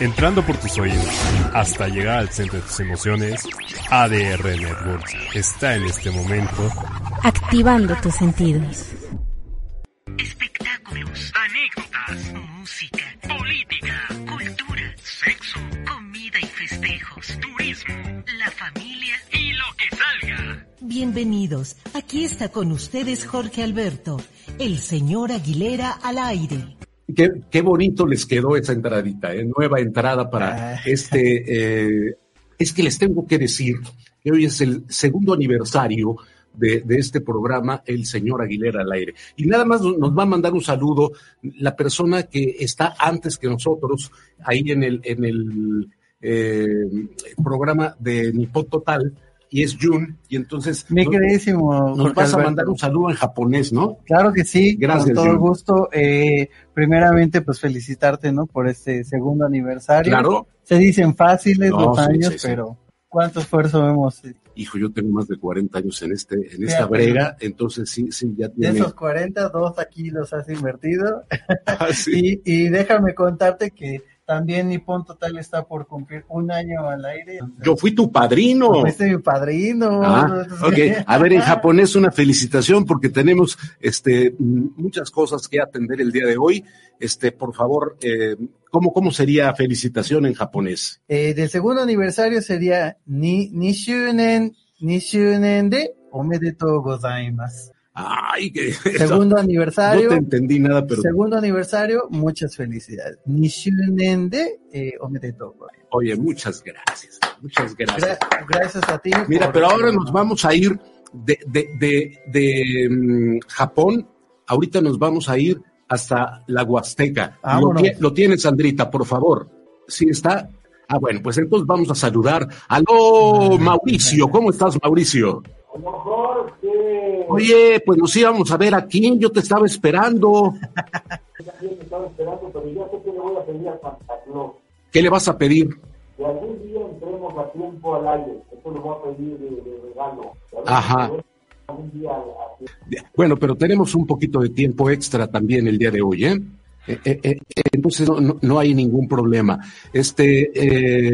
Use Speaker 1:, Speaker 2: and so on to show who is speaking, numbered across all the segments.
Speaker 1: entrando por tus oídos hasta llegar al centro de tus emociones, ADR Networks está en este momento
Speaker 2: activando tus sentidos.
Speaker 3: Espectáculos, anécdotas, música, política, cultura, sexo, comida y festejos, turismo, la familia y lo que salga.
Speaker 4: Bienvenidos, aquí está con ustedes Jorge Alberto, el señor Aguilera al aire.
Speaker 5: Qué, qué bonito les quedó esa entradita, ¿eh? nueva entrada para
Speaker 6: Ah.
Speaker 5: este. eh, es que les tengo que decir que hoy es el segundo aniversario de, de este programa, El Señor Aguilera al aire. Y nada más nos va a mandar un saludo la persona que está antes que nosotros ahí en el, en el eh, programa de Nippon Total. Y es Jun, y entonces
Speaker 6: Mi
Speaker 5: nos-
Speaker 6: queridísimo
Speaker 5: nos vas a mandar un saludo en japonés, ¿no?
Speaker 6: Claro que sí,
Speaker 5: Gracias,
Speaker 6: con todo
Speaker 5: Jun.
Speaker 6: gusto. Eh, primeramente, pues felicitarte, ¿no? Por este segundo aniversario.
Speaker 5: Claro.
Speaker 6: Se dicen fáciles
Speaker 5: No,
Speaker 6: los
Speaker 5: sí,
Speaker 6: años,
Speaker 5: sí, sí.
Speaker 6: pero cuánto esfuerzo hemos.
Speaker 5: Hijo, yo tengo más de 40 años en este, en esta brega, entonces sí, sí, ya
Speaker 6: De
Speaker 5: tiene.
Speaker 6: esos 40, dos aquí los has invertido.
Speaker 5: Ah, sí.
Speaker 6: Y, y déjame contarte que también Nippon Total está por cumplir un año al aire.
Speaker 5: Yo fui tu padrino.
Speaker 6: Fuiste mi padrino.
Speaker 5: Ah, ok. A ver, en japonés una felicitación porque tenemos este mm, muchas cosas que atender el día de hoy. Este, por favor, eh, ¿cómo, ¿cómo sería felicitación en japonés?
Speaker 6: Eh, del segundo aniversario sería ni, Nishunen, Nishunen de Omedetou gozaimasu.
Speaker 5: Ay, que
Speaker 6: Segundo
Speaker 5: no
Speaker 6: aniversario.
Speaker 5: te entendí nada, pero
Speaker 6: Segundo aniversario, muchas felicidades. Nishunen de eh, gozaimasu.
Speaker 5: oye, muchas gracias, muchas gracias.
Speaker 6: Gra- gracias a ti.
Speaker 5: Mira,
Speaker 6: por-
Speaker 5: pero ahora nos vamos a ir de, de, de, de, mm, Japón, ahorita nos vamos a ir hasta la Huasteca. Lo, tienes, Sandrita, por favor. ¿Sí está? Ah, bueno, pues entonces vamos a saludar. Aló, Mauricio, ¿cómo estás, Mauricio? Oye, pues nos íbamos a ver aquí, yo te estaba esperando. ¿Qué le vas a pedir? Ajá. Bueno, pero tenemos un poquito de tiempo extra también el día de hoy, ¿eh? Eh, eh, eh, entonces no, no- no hay ningún problema. Este,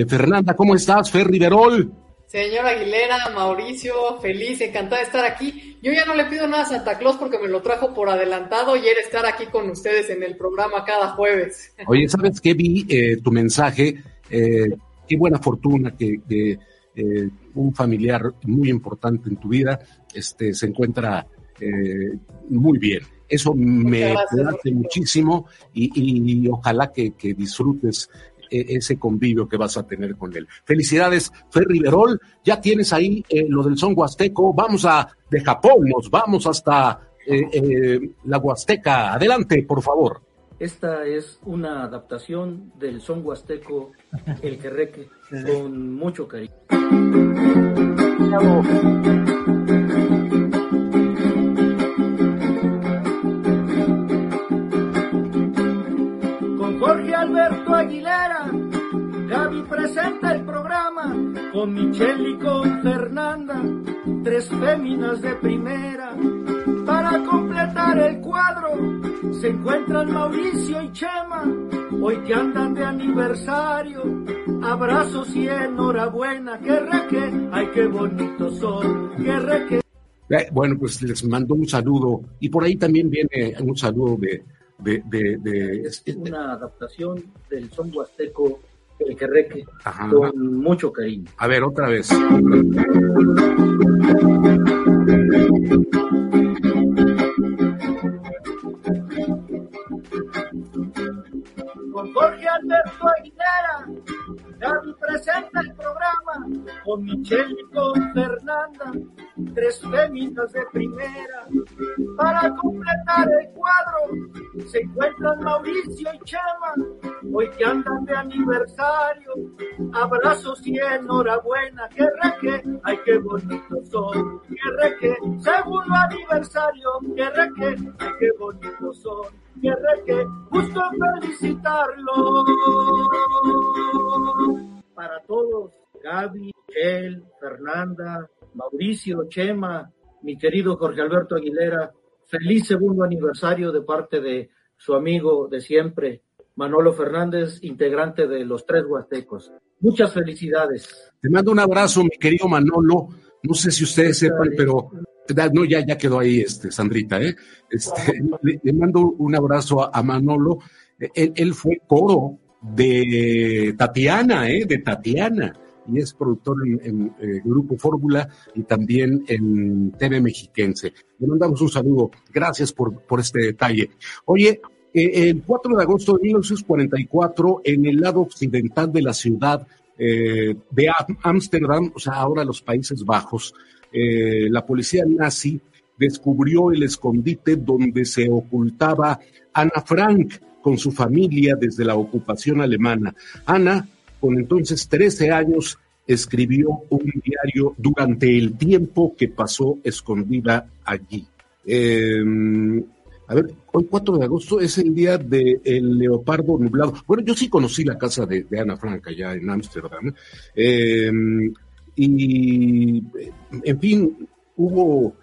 Speaker 5: eh, Fernanda, ¿cómo estás? Fer Riverol.
Speaker 7: Señor Aguilera, Mauricio, feliz, encantada de estar aquí. Yo ya no le pido nada a Santa Claus porque me lo trajo por adelantado y era estar aquí con ustedes en el programa cada jueves.
Speaker 5: Oye, ¿sabes qué? Vi eh, tu mensaje. eh, qué buena fortuna que, que, eh, un familiar muy importante en tu vida este, se encuentra eh, muy bien. Eso me
Speaker 7: Jorge.
Speaker 5: muchísimo y, y- y ojalá que, que disfrutes ese convivio que vas a tener con él. Felicidades, Fer Riverol. Ya tienes ahí eh, lo del son huasteco. Vamos a, de Japón, nos vamos hasta eh, eh, la Huasteca. Adelante, por favor.
Speaker 8: Esta es una adaptación del son huasteco El Querreque con mucho cariño. Jorge Alberto Aguilera, Gaby presenta el programa con Michelle y con Fernanda, tres féminas de primera. Para completar el cuadro se encuentran Mauricio y Chema, hoy que andan de aniversario. Abrazos y enhorabuena, que reque, ay qué bonitos son, que reque.
Speaker 5: Eh, Bueno, pues les mando un saludo y por ahí también viene un saludo de, de, de, de-
Speaker 8: Es una adaptación del son huasteco El Querreque
Speaker 5: Ajá.
Speaker 8: con mucho cariño.
Speaker 5: A ver, otra vez.
Speaker 8: Presenta el programa con Michelle y con Fernanda, tres féminas de primera. Para completar el cuadro se encuentran Mauricio y Chema, hoy que andan de aniversario. Abrazos y enhorabuena, que reque, ay qué bonitos son, que reque, segundo aniversario, que reque, ay qué bonitos son, que reque, gusto felicitarlos. Para todos, Gaby, él, Fernanda, Mauricio, Chema, mi querido Jorge Alberto Aguilera, feliz segundo aniversario de parte de su amigo de siempre, Manolo Fernández, integrante de los Tres Huastecos. Muchas felicidades.
Speaker 5: Te mando un abrazo, mi querido Manolo. No sé si ustedes sepan, pero no, ya, ya quedó ahí, este, Sandrita, ¿eh? Este, le, le mando un abrazo a, a Manolo. Él, él fue coro de Tatiana, ¿eh? De Tatiana. Y es productor en, eh, Grupo Fórmula y también en TV Mexiquense. Le mandamos un saludo. Gracias por, por este detalle. Oye, eh, el 4 de agosto de 1944, en el lado occidental de la ciudad eh, de Ámsterdam, o sea, ahora los Países Bajos, la policía nazi descubrió el escondite donde se ocultaba Ana Frank con su familia desde la ocupación alemana. Ana, con entonces 13 años, escribió un diario durante el tiempo que pasó escondida allí. Eh, a ver, hoy 4 de agosto es el día del el leopardo nublado. Bueno, yo sí conocí la casa de, de Ana Frank allá en Ámsterdam. Eh, y, en fin, hubo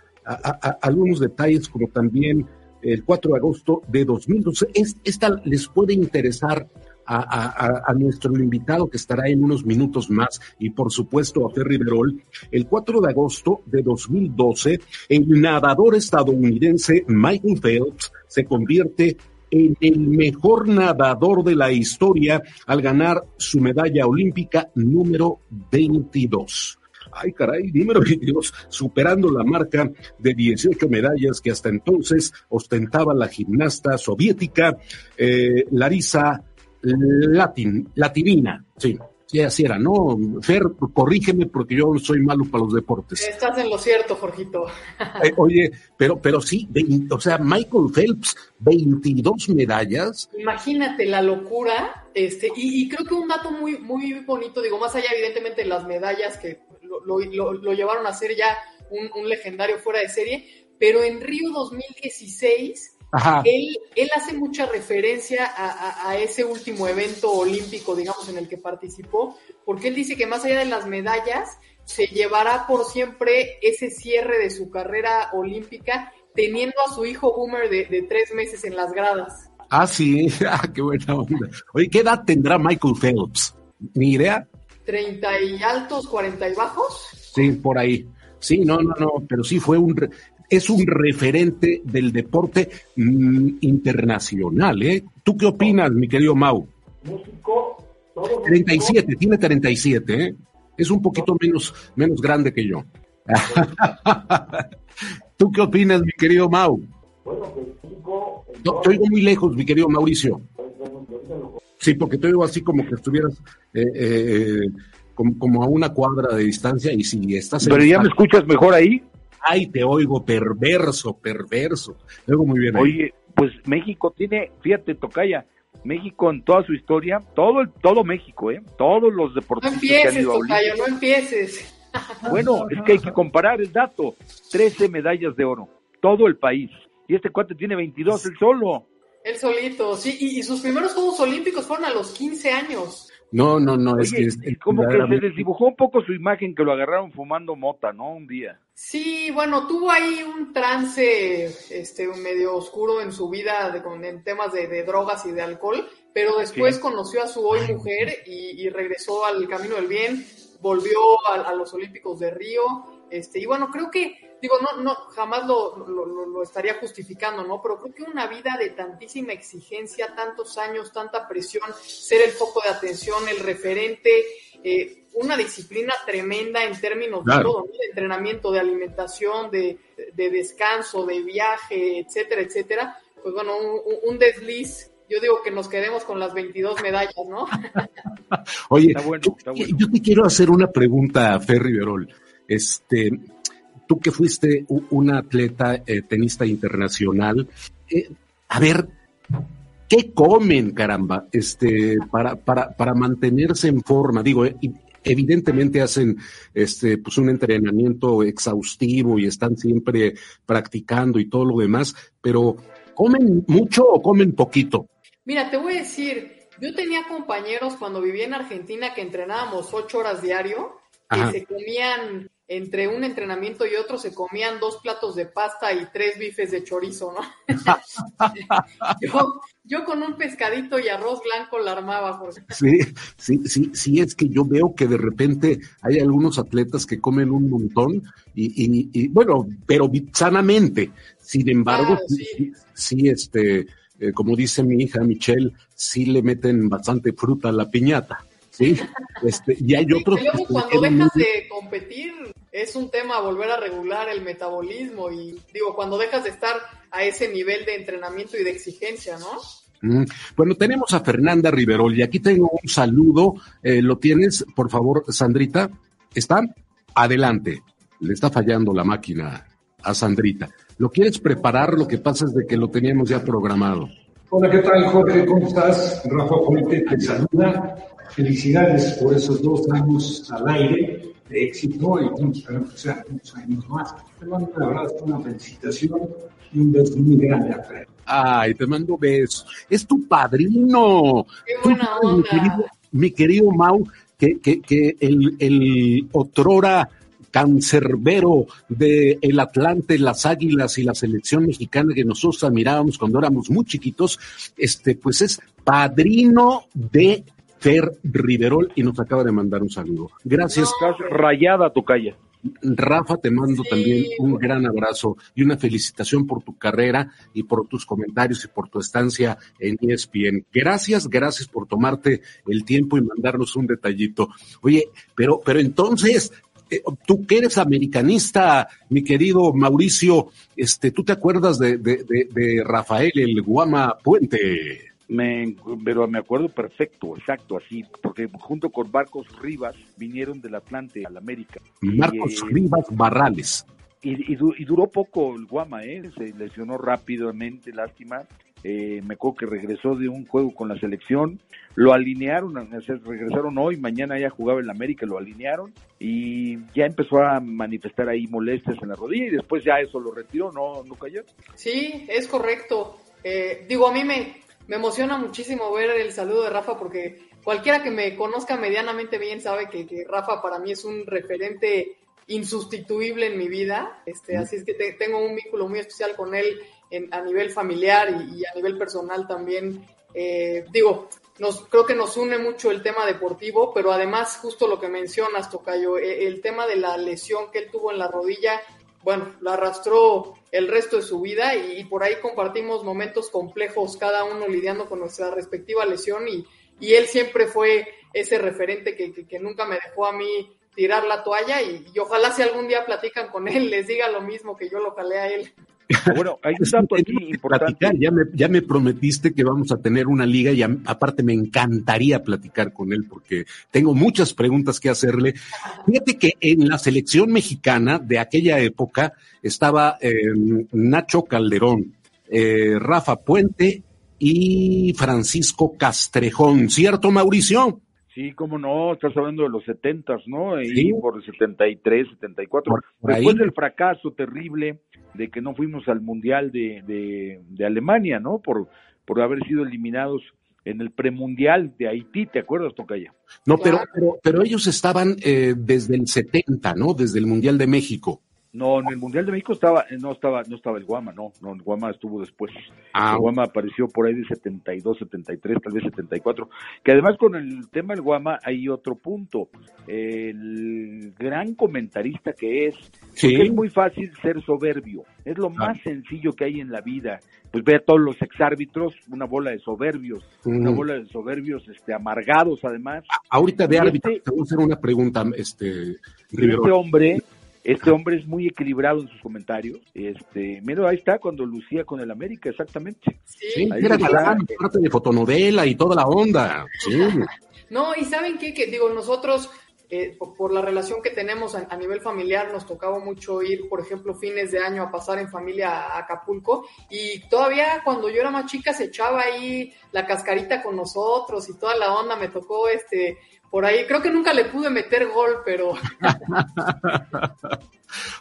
Speaker 5: algunos detalles como también el 4 de agosto de 2012. Es, esta les puede interesar a, a, nuestro invitado que estará en unos minutos más y por supuesto a Ferry Berol. El 4 de agosto de 2012, el nadador estadounidense Michael Phelps se convierte en el mejor nadador de la historia al ganar su medalla olímpica número 22 ay caray, número 22, superando la marca de 18 medallas que hasta entonces ostentaba la gimnasta soviética eh, Larisa Latin, Latinina, sí. Sí, así era, ¿no? Fer, corrígeme porque yo soy malo para los deportes.
Speaker 7: Estás en lo cierto, Jorgito.
Speaker 5: Eh, oye, pero, pero sí, o sea, Michael Phelps, 22 medallas.
Speaker 7: Imagínate la locura, este, y, y, creo que un dato muy, muy bonito, digo, más allá evidentemente de las medallas que lo, lo, lo llevaron a ser ya un, un legendario fuera de serie, pero en Río 2016 él, él, hace mucha referencia a, a, a, ese último evento olímpico, digamos, en el que participó, porque él dice que más allá de las medallas, se llevará por siempre ese cierre de su carrera olímpica, teniendo a su hijo Boomer de, de tres meses en las gradas.
Speaker 5: Ah, sí, ah, qué buena onda. Oye, ¿qué edad tendrá Michael Phelps? ¿Ni idea?
Speaker 7: ¿Treinta y altos, cuarenta y bajos?
Speaker 5: Sí, por ahí. Sí, no, no, no, pero sí fue un, es un referente del deporte mm, internacional. ¿eh? ¿Tú qué opinas, mi querido Mau?
Speaker 8: México,
Speaker 5: 37, tiene 37, ¿eh? es un poquito menos, menos grande que yo. ¿Tú qué opinas, mi querido Mau?
Speaker 8: Bueno, pues México,
Speaker 5: no, te oigo muy lejos, mi querido Mauricio. Sí, porque te oigo así como que estuvieras eh, eh, como, como, a una cuadra de distancia y si estás...
Speaker 9: Pero ya me escuchas mejor ahí.
Speaker 5: Ay, te oigo perverso, perverso. Te oigo muy bien. Ahí.
Speaker 9: Oye, pues México tiene, fíjate, Tocaya, México en toda su historia, todo el, todo México, ¿eh? Todos los deportistas
Speaker 7: no empieces,
Speaker 9: que han ido a
Speaker 7: Tocayo, no empieces.
Speaker 9: Bueno, es que hay que comparar el dato. 13 medallas de oro, todo el país. Y este cuate tiene 22, el solo.
Speaker 7: El solito, sí, y, y, sus primeros Juegos Olímpicos fueron a los 15 años.
Speaker 5: No, no, no, es
Speaker 9: Oye,
Speaker 5: que... Es,
Speaker 9: es como que se desdibujó un poco su imagen, que lo agarraron fumando mota, ¿no? Un día.
Speaker 7: Sí, bueno, tuvo ahí un trance este, medio oscuro en su vida de, con, en temas de, de, drogas y de alcohol, pero después sí. conoció a su hoy mujer y, y, regresó al camino del bien, volvió a, a los Olímpicos de Río, este, y bueno, creo que, digo, no, no, jamás lo, lo, lo, estaría justificando, ¿no? Pero creo que una vida de tantísima exigencia, tantos años, tanta presión, ser el foco de atención, el referente, eh, una disciplina tremenda en términos claro. de todo, ¿no? de entrenamiento, de alimentación, de, de, descanso, de viaje, etcétera, etcétera. Pues bueno, un, un desliz yo digo que nos quedemos con las 22 medallas, ¿no?
Speaker 5: Oye, está bueno, está bueno. yo te quiero hacer una pregunta, Ferry Verol. Este, tú que fuiste una atleta eh, tenista internacional, eh, a ver, ¿qué comen, caramba, este, para, para, para mantenerse en forma? Digo, eh, evidentemente hacen este, pues un entrenamiento exhaustivo y están siempre practicando y todo lo demás, pero ¿comen mucho o comen poquito?
Speaker 7: Mira, te voy a decir, yo tenía compañeros cuando vivía en Argentina que entrenábamos ocho horas diario, que Ajá. se comían entre un entrenamiento y otro se comían dos platos de pasta y tres bifes de chorizo, ¿no? yo, yo con un pescadito y arroz blanco la armaba. Por...
Speaker 5: Sí, sí, sí, sí, es que yo veo que de repente hay algunos atletas que comen un montón y, y, y bueno, pero sanamente. Sin embargo,
Speaker 7: Claro,
Speaker 5: sí,
Speaker 7: sí.
Speaker 5: sí, este, eh, como dice mi hija Michelle, sí le meten bastante fruta a la piñata. Sí, este, y hay otros
Speaker 7: Y luego cuando dejas de competir es un tema volver a regular el metabolismo y digo, cuando dejas de estar a ese nivel de entrenamiento y de exigencia, ¿no?
Speaker 5: Mm, Bueno, tenemos a Fernanda Riverol y aquí tengo un saludo. Eh, ¿Lo tienes, por favor, Sandrita? ¿Está? Adelante. Le está fallando la máquina a Sandrita. ¿Lo quieres preparar? Lo que pasa es de que lo teníamos ya programado.
Speaker 10: Hola, ¿qué tal, Jorge? ¿Cómo estás? Rafa Puente te saluda. Felicidades por esos dos años al aire de éxito y bueno, esperemos que sean muchos años más. Te mando un abrazo, una felicitación y un beso muy grande a Fred.
Speaker 5: Ay, te mando besos. Es tu padrino.
Speaker 7: Qué
Speaker 5: Mi querido, mi querido Mau, que, que, que el, el otrora cancerbero de el Atlante, las Águilas y la selección mexicana que nosotros admirábamos cuando éramos muy chiquitos, este, pues es padrino de Fer Riverol y nos acaba de mandar un saludo. Gracias.
Speaker 9: Estás rayada, Tocaya.
Speaker 5: Rafa, te mando
Speaker 7: Sí.
Speaker 5: también un gran abrazo y una felicitación por tu carrera y por tus comentarios y por tu estancia en ESPN. Gracias, gracias por tomarte el tiempo y mandarnos un detallito. Oye, pero, pero entonces, eh, tú que eres americanista, mi querido Mauricio, este, ¿tú te acuerdas de, de, de, de Rafael el Guama Puente?
Speaker 9: Me, pero me acuerdo perfecto, exacto, así, porque junto con Marcos Rivas vinieron del Atlante al América. Y,
Speaker 5: Marcos
Speaker 9: eh,
Speaker 5: Rivas Barrales.
Speaker 9: Y, y y duró poco el Guama, ¿eh? Se lesionó rápidamente, lástima. Eh, me acuerdo que regresó de un juego con la selección, lo alinearon, regresaron hoy, mañana ya jugaba en la América, lo alinearon y ya empezó a manifestar ahí molestias en la rodilla y después ya eso lo retiró, ¿no, no cayó?
Speaker 7: Sí, es correcto. Eh, digo, a mí me, me emociona muchísimo ver el saludo de Rafa porque cualquiera que me conozca medianamente bien sabe que, que Rafa para mí es un referente insustituible en mi vida. Este, Así es que te- tengo un vínculo muy especial con él en- a nivel familiar y, y a nivel personal también. Eh, digo, nos, creo que nos une mucho el tema deportivo, pero además justo lo que mencionas, Tocayo, eh, el tema de la lesión que él tuvo en la rodilla, bueno, la arrastró el resto de su vida y, por ahí compartimos momentos complejos, cada uno lidiando con nuestra respectiva lesión y, y él siempre fue ese referente que, que- que nunca me dejó a mí tirar la toalla y, y ojalá si algún día platican con él les diga lo mismo que yo lo jalé a él.
Speaker 9: Bueno, hay un dato aquí importante.
Speaker 5: platicar. Ya me, ya me prometiste que vamos a tener una liga y a- aparte me encantaría platicar con él porque tengo muchas preguntas que hacerle. Fíjate que en la selección mexicana de aquella época estaba eh, Nacho Calderón, eh, Rafa Puente y Francisco Castrejón, ¿cierto Mauricio?
Speaker 9: Sí, cómo no, estás hablando de los setentas, ¿no? Y
Speaker 5: Sí.
Speaker 9: por el 73, 74.
Speaker 5: Por- por
Speaker 9: Después
Speaker 5: ahí.
Speaker 9: del fracaso terrible de que no fuimos al Mundial de, de, de Alemania, ¿no? Por, por haber sido eliminados en el premundial de Haití, ¿te acuerdas, Tocaya?
Speaker 5: No, pero, pero, pero ellos estaban eh, desde el 70, ¿no? Desde el Mundial de México.
Speaker 9: No, en el Mundial de México estaba, eh, no estaba, no estaba el Guama, no, no, el Guama estuvo después.
Speaker 5: Ah,
Speaker 9: el Guama apareció por ahí de 72, 73, tal vez 74. Que además con el tema del Guama hay otro punto. El gran comentarista que es,
Speaker 5: sí.
Speaker 9: porque es muy fácil ser soberbio. Es lo más sencillo que hay en la vida. Pues ve a todos los exárbitros, una bola de soberbios, una bola de soberbios, este, amargados además.
Speaker 5: Ahorita de árbitro,
Speaker 9: este-
Speaker 5: te voy a hacer una pregunta, este, Rivero.
Speaker 9: este hombre, este hombre es muy equilibrado en sus comentarios. Este, mira, ahí está cuando lucía con el América, exactamente.
Speaker 7: Sí,
Speaker 9: Ahí
Speaker 5: era
Speaker 9: está.
Speaker 5: galán, parte de fotonovela y toda la onda. Sí.
Speaker 7: No, y saben qué, que digo, nosotros, eh, por, por la relación que tenemos a, a nivel familiar, nos tocaba mucho ir, por ejemplo, fines de año a pasar en familia a Acapulco, y todavía cuando yo era más chica se echaba ahí la cascarita con nosotros y toda la onda, me tocó este por ahí, creo que nunca le pude meter gol, pero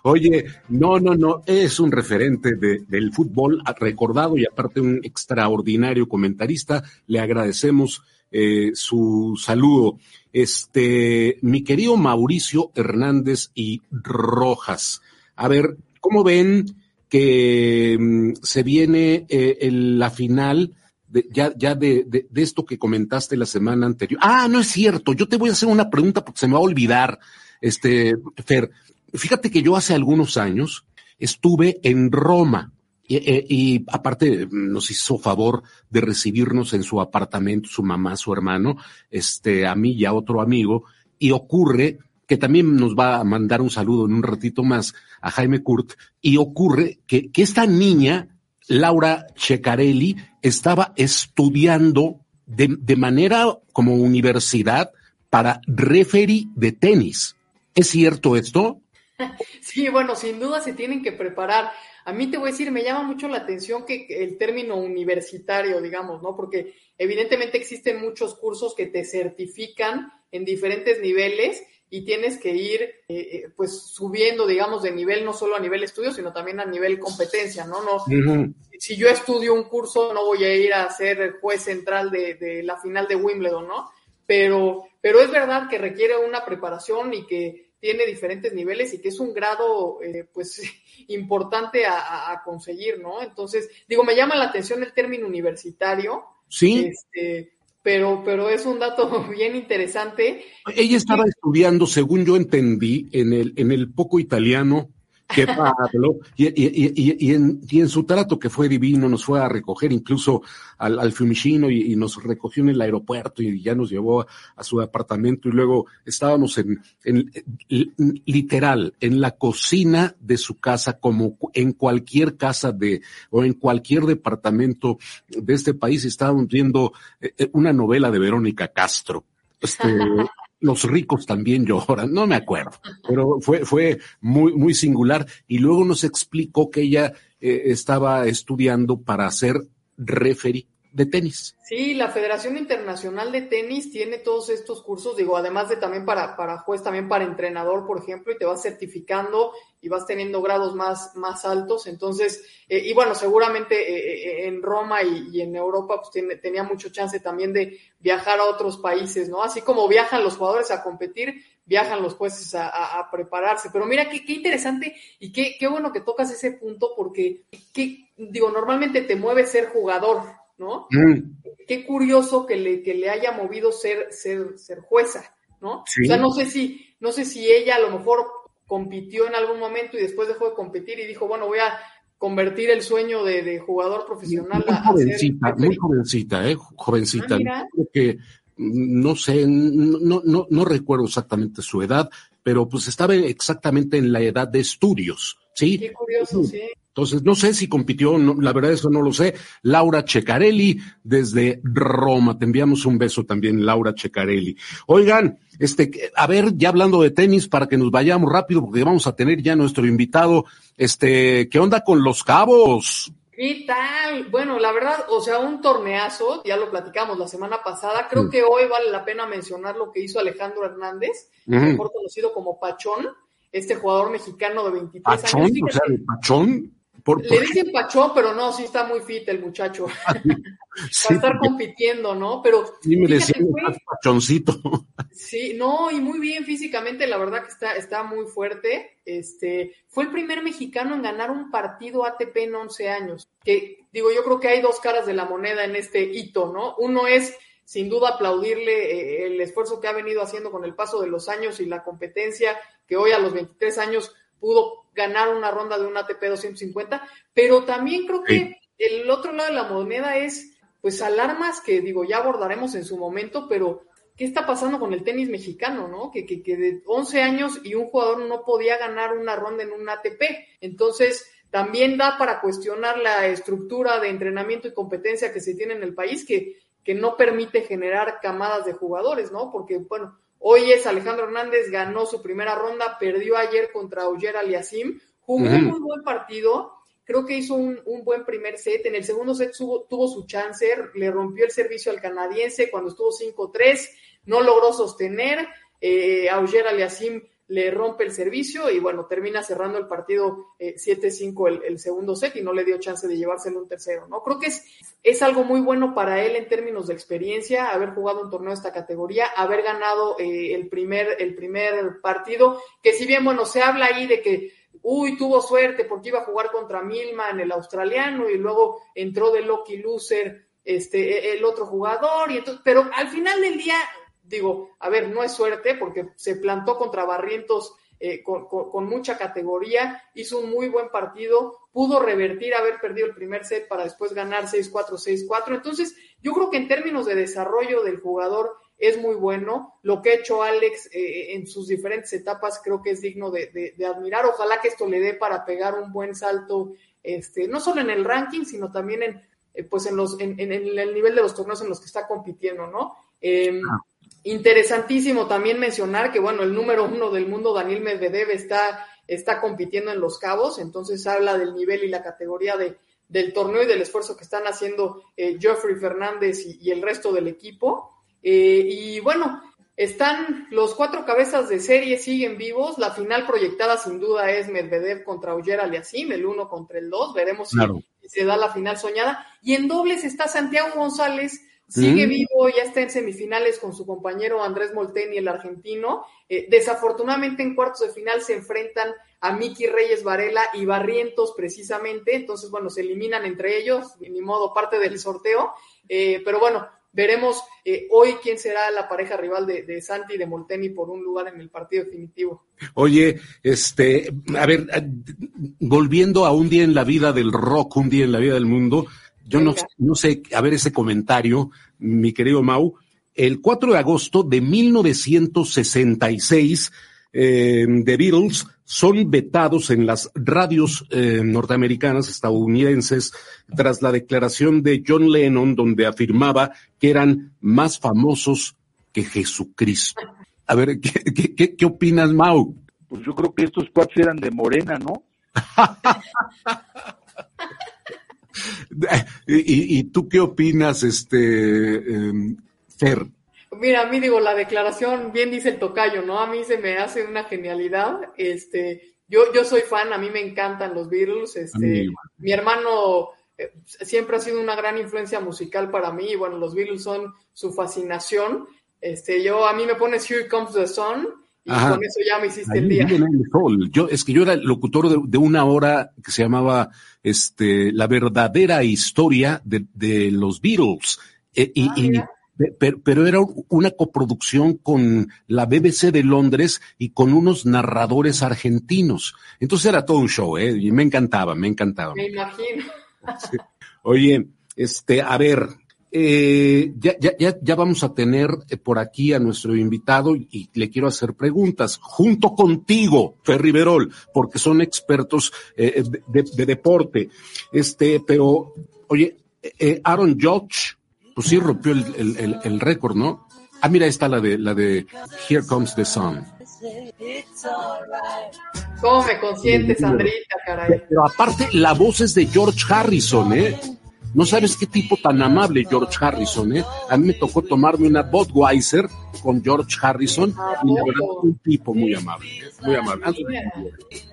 Speaker 5: Oye, no, no, no, es un referente de- del fútbol recordado y aparte un extraordinario comentarista. Le agradecemos eh, su saludo. Este, mi querido Mauricio Hernández y Rojas. A ver, ¿cómo ven que mm, se viene eh, el- la final de, ya, ya de, de- de esto que comentaste la semana anterior? Ah, no es cierto. Yo te voy a hacer una pregunta porque se me va a olvidar, este, Fer. Fíjate que yo hace algunos años estuve en Roma. Y, eh, y aparte nos hizo favor de recibirnos en su apartamento, su mamá, su hermano, este, a mí y a otro amigo, y ocurre que también nos va a mandar un saludo en un ratito más a Jaime Kurt, y ocurre que, que esta niña, Laura Checarelli, estaba estudiando de, de manera como universidad para referee de tenis. ¿Es cierto esto?
Speaker 7: Sí, bueno, sin duda se tienen que preparar. A mí te voy a decir, me llama mucho la atención que el término universitario, digamos, ¿no? Porque evidentemente existen muchos cursos que te certifican en diferentes niveles y tienes que ir, eh, eh, pues, subiendo, digamos, de nivel, no solo a nivel estudio, sino también a nivel competencia, ¿no? No, si yo estudio un curso, no voy a ir a ser juez central de, de la final de Wimbledon, ¿no? Pero, pero es verdad que requiere una preparación y que tiene diferentes niveles y que es un grado, eh, pues, importante a conseguir, ¿no? Entonces, digo, me llama la atención el término universitario,
Speaker 5: Sí,
Speaker 7: este, pero, pero es un dato bien interesante.
Speaker 5: ella estaba estudiando, según yo entendí, en el, en el poco italiano que Pablo, y, y, y, en, y en su trato que fue divino, nos fue a recoger incluso al, al Fiumicino y, nos recogió en el aeropuerto y ya nos llevó a, a su apartamento y luego estábamos en, en- li- literal, en la cocina de su casa, como en cualquier casa de, o en cualquier departamento de este país, estábamos viendo eh, eh, una novela de Verónica Castro. Este, los ricos también lloran, no me acuerdo, pero fue, fue muy, muy singular. Y luego nos explicó que ella eh, estaba estudiando para ser referee de tenis.
Speaker 7: Sí, la Federación Internacional de Tenis tiene todos estos cursos, digo, además de también para, para juez, también para entrenador, por ejemplo, y te vas certificando y vas teniendo grados más, más altos. Entonces, eh, y bueno, seguramente eh, eh, en Roma y, en Europa pues tiene- tenía mucho chance también de viajar a otros países, ¿no? Así como viajan los jugadores a competir, viajan los jueces a, prepararse. Pero mira, qué, qué interesante y qué, qué bueno que tocas ese punto porque, digo, normalmente te mueve ser jugador, ¿no? qué curioso que le, que le haya movido ser, ser, ser jueza, ¿no?
Speaker 5: Sí.
Speaker 7: O sea, no sé si, no sé si ella a lo mejor compitió en algún momento y después dejó de competir y dijo, bueno, voy a convertir el sueño de, de jugador profesional
Speaker 5: Muy
Speaker 7: a, ser
Speaker 5: jovencita, muy jovencita, ¿eh? Jovencita.
Speaker 7: Ah,
Speaker 5: que, mm, no sé, no, no, no recuerdo exactamente su edad, pero pues estaba exactamente en la edad de estudios, ¿sí?
Speaker 7: Qué curioso, sí.
Speaker 5: Entonces, no sé si compitió, no, la verdad eso no lo sé. Laura Checarelli desde Roma. Te enviamos un beso también, Laura Checarelli. Oigan, este, a ver, ya hablando de tenis, para que nos vayamos rápido, porque vamos a tener ya nuestro invitado. Este, ¿qué onda con los cabos?
Speaker 7: ¿Qué tal? Bueno, la verdad, o sea, un torneazo, ya lo platicamos la semana pasada, creo
Speaker 5: Mm.
Speaker 7: que hoy vale la pena mencionar lo que hizo Alejandro Hernández, mejor conocido como Pachón, este jugador mexicano de 23
Speaker 5: ¿Pachón?
Speaker 7: años.
Speaker 5: O
Speaker 7: Fíjate,
Speaker 5: sea, de pachón. Por,
Speaker 7: Le dicen Pachón, pero no, sí está muy fit el muchacho.
Speaker 5: sí,
Speaker 7: Para estar compitiendo, ¿no? Pero
Speaker 5: sí me decían,
Speaker 7: fue-
Speaker 5: "Estás pachoncito.
Speaker 7: Sí, no, y muy bien físicamente, la verdad que está, está muy fuerte. Este, fue el primer mexicano en ganar un partido ATP en 11 años. Que digo, yo creo que hay dos caras de la moneda en este hito, ¿no? Uno es sin duda aplaudirle eh, el esfuerzo que ha venido haciendo con el paso de los años y la competencia, que hoy a los 23 años pudo ganar una ronda de un ATP 250, pero también creo que el otro lado de la moneda es, pues, alarmas que, digo, ya abordaremos en su momento, pero ¿qué está pasando con el tenis mexicano, no? Que, que, que de 11 años y un jugador no podía ganar una ronda en un ATP. Entonces, también da para cuestionar la estructura de entrenamiento y competencia que se tiene en el país, que, que no permite generar camadas de jugadores, ¿no? Porque, bueno, hoy es Alejandro Hernández, ganó su primera ronda, perdió ayer contra Auger Aliasim, jugó un muy buen partido, creo que hizo un, un buen primer set, en el segundo set tuvo, tuvo su chance, le rompió el servicio al canadiense cuando estuvo 5-3, no logró sostener, eh, Auger Aliasim le rompe el servicio y bueno, termina cerrando el partido eh, 7-5 el, el, segundo set y no le dio chance de llevárselo un tercero, ¿no? Creo que es, es algo muy bueno para él en términos de experiencia, haber jugado un torneo de esta categoría, haber ganado eh, el, primer, el primer partido, que si bien, bueno, se habla ahí de que uy, tuvo suerte porque iba a jugar contra Milman, el australiano, y luego entró de Lucky Loser este, el otro jugador, y entonces, pero al final del día digo, a ver, no es suerte porque se plantó contra Barrientos eh, con, mucha categoría, hizo un muy buen partido, pudo revertir haber perdido el primer set para después ganar 6-4, 6-4. Entonces, yo creo que en términos de desarrollo del jugador es muy bueno. Lo que ha hecho Alex eh, en sus diferentes etapas creo que es digno de, admirar. Ojalá que esto le dé para pegar un buen salto, este, no solo en el ranking, sino también en, eh, pues en, los, en, en, el nivel de los torneos en los que está compitiendo, ¿no? Eh, ah Interesantísimo también mencionar que, bueno, el número uno del mundo, Daniel Medvedev, está, está compitiendo en Los Cabos, entonces habla del nivel y la categoría de, del torneo y del esfuerzo que están haciendo eh, Geoffrey Fernández y, y, el resto del equipo. Eh, y bueno, están los cuatro cabezas de serie, siguen vivos. La final proyectada sin duda es Medvedev contra Oyer Aliasim, el uno contra el dos. Veremos claro. si se da la final soñada. Y en dobles está Santiago González Sigue mm. vivo, ya está en semifinales con su compañero Andrés Molteni, el argentino. Eh, desafortunadamente en cuartos de final se enfrentan a Miki Reyes Varela y Barrientos precisamente. Entonces, bueno, se eliminan entre ellos, ni modo, parte del sorteo. Eh, pero bueno, veremos eh, hoy quién será la pareja rival de, de, Santi y de Molteni por un lugar en el partido definitivo.
Speaker 5: Oye, este, a ver, volviendo a un día en la vida del rock, un día en la vida del mundo, yo no, no, sé, a ver ese comentario, mi querido Mau. El 4 de agosto de 1966, eh, The Beatles son vetados en las radios eh, norteamericanas, estadounidenses, tras la declaración de John Lennon, donde afirmaba que eran más famosos que Jesucristo. A ver, ¿qué, qué, qué opinas, Mau?
Speaker 9: Pues yo creo que estos cuatro eran de Morena, ¿no?
Speaker 5: ¿Y, ¿Y, tú qué opinas, este, eh, Fer?
Speaker 7: Mira, a mí digo, la declaración, bien dice el tocayo, ¿no? A mí se me hace una genialidad. Este, yo, yo soy fan, a mí me encantan los Beatles. Este, mi hermano eh, siempre ha sido una gran influencia musical para mí. Y bueno, los Beatles son su fascinación. Este, yo, a mí me pones Here Comes the Sun y Ajá. con eso ya me hiciste Ahí el día.
Speaker 5: El sol. Yo, es que yo era locutor de, de, una hora que se llamaba este, La verdadera historia de, de los Beatles. Eh, y, ah, y pero, pero, era una coproducción con la BBC de Londres y con unos narradores argentinos. Entonces era todo un show, ¿eh? Y me encantaba, me encantaba.
Speaker 7: Me imagino.
Speaker 5: Sí. Oye, este, a ver, eh, ya, ya, ya, ya, vamos a tener eh, por aquí a nuestro invitado y, le quiero hacer preguntas junto contigo, Ferri Verol, porque son expertos eh, de, de, deporte. Este, pero, oye, eh, Aaron Judge, pues sí rompió el, el, el, el récord, ¿no? Ah, mira, está la de, la de Here Comes the Sun.
Speaker 7: ¿Cómo me consientes, Sandrita, caray?
Speaker 5: Pero aparte, la voz es de George Harrison, ¿eh? No sabes qué tipo tan amable George Harrison, ¿eh? A mí me tocó tomarme una Budweiser con George Harrison y la verdad un tipo muy amable, muy amable.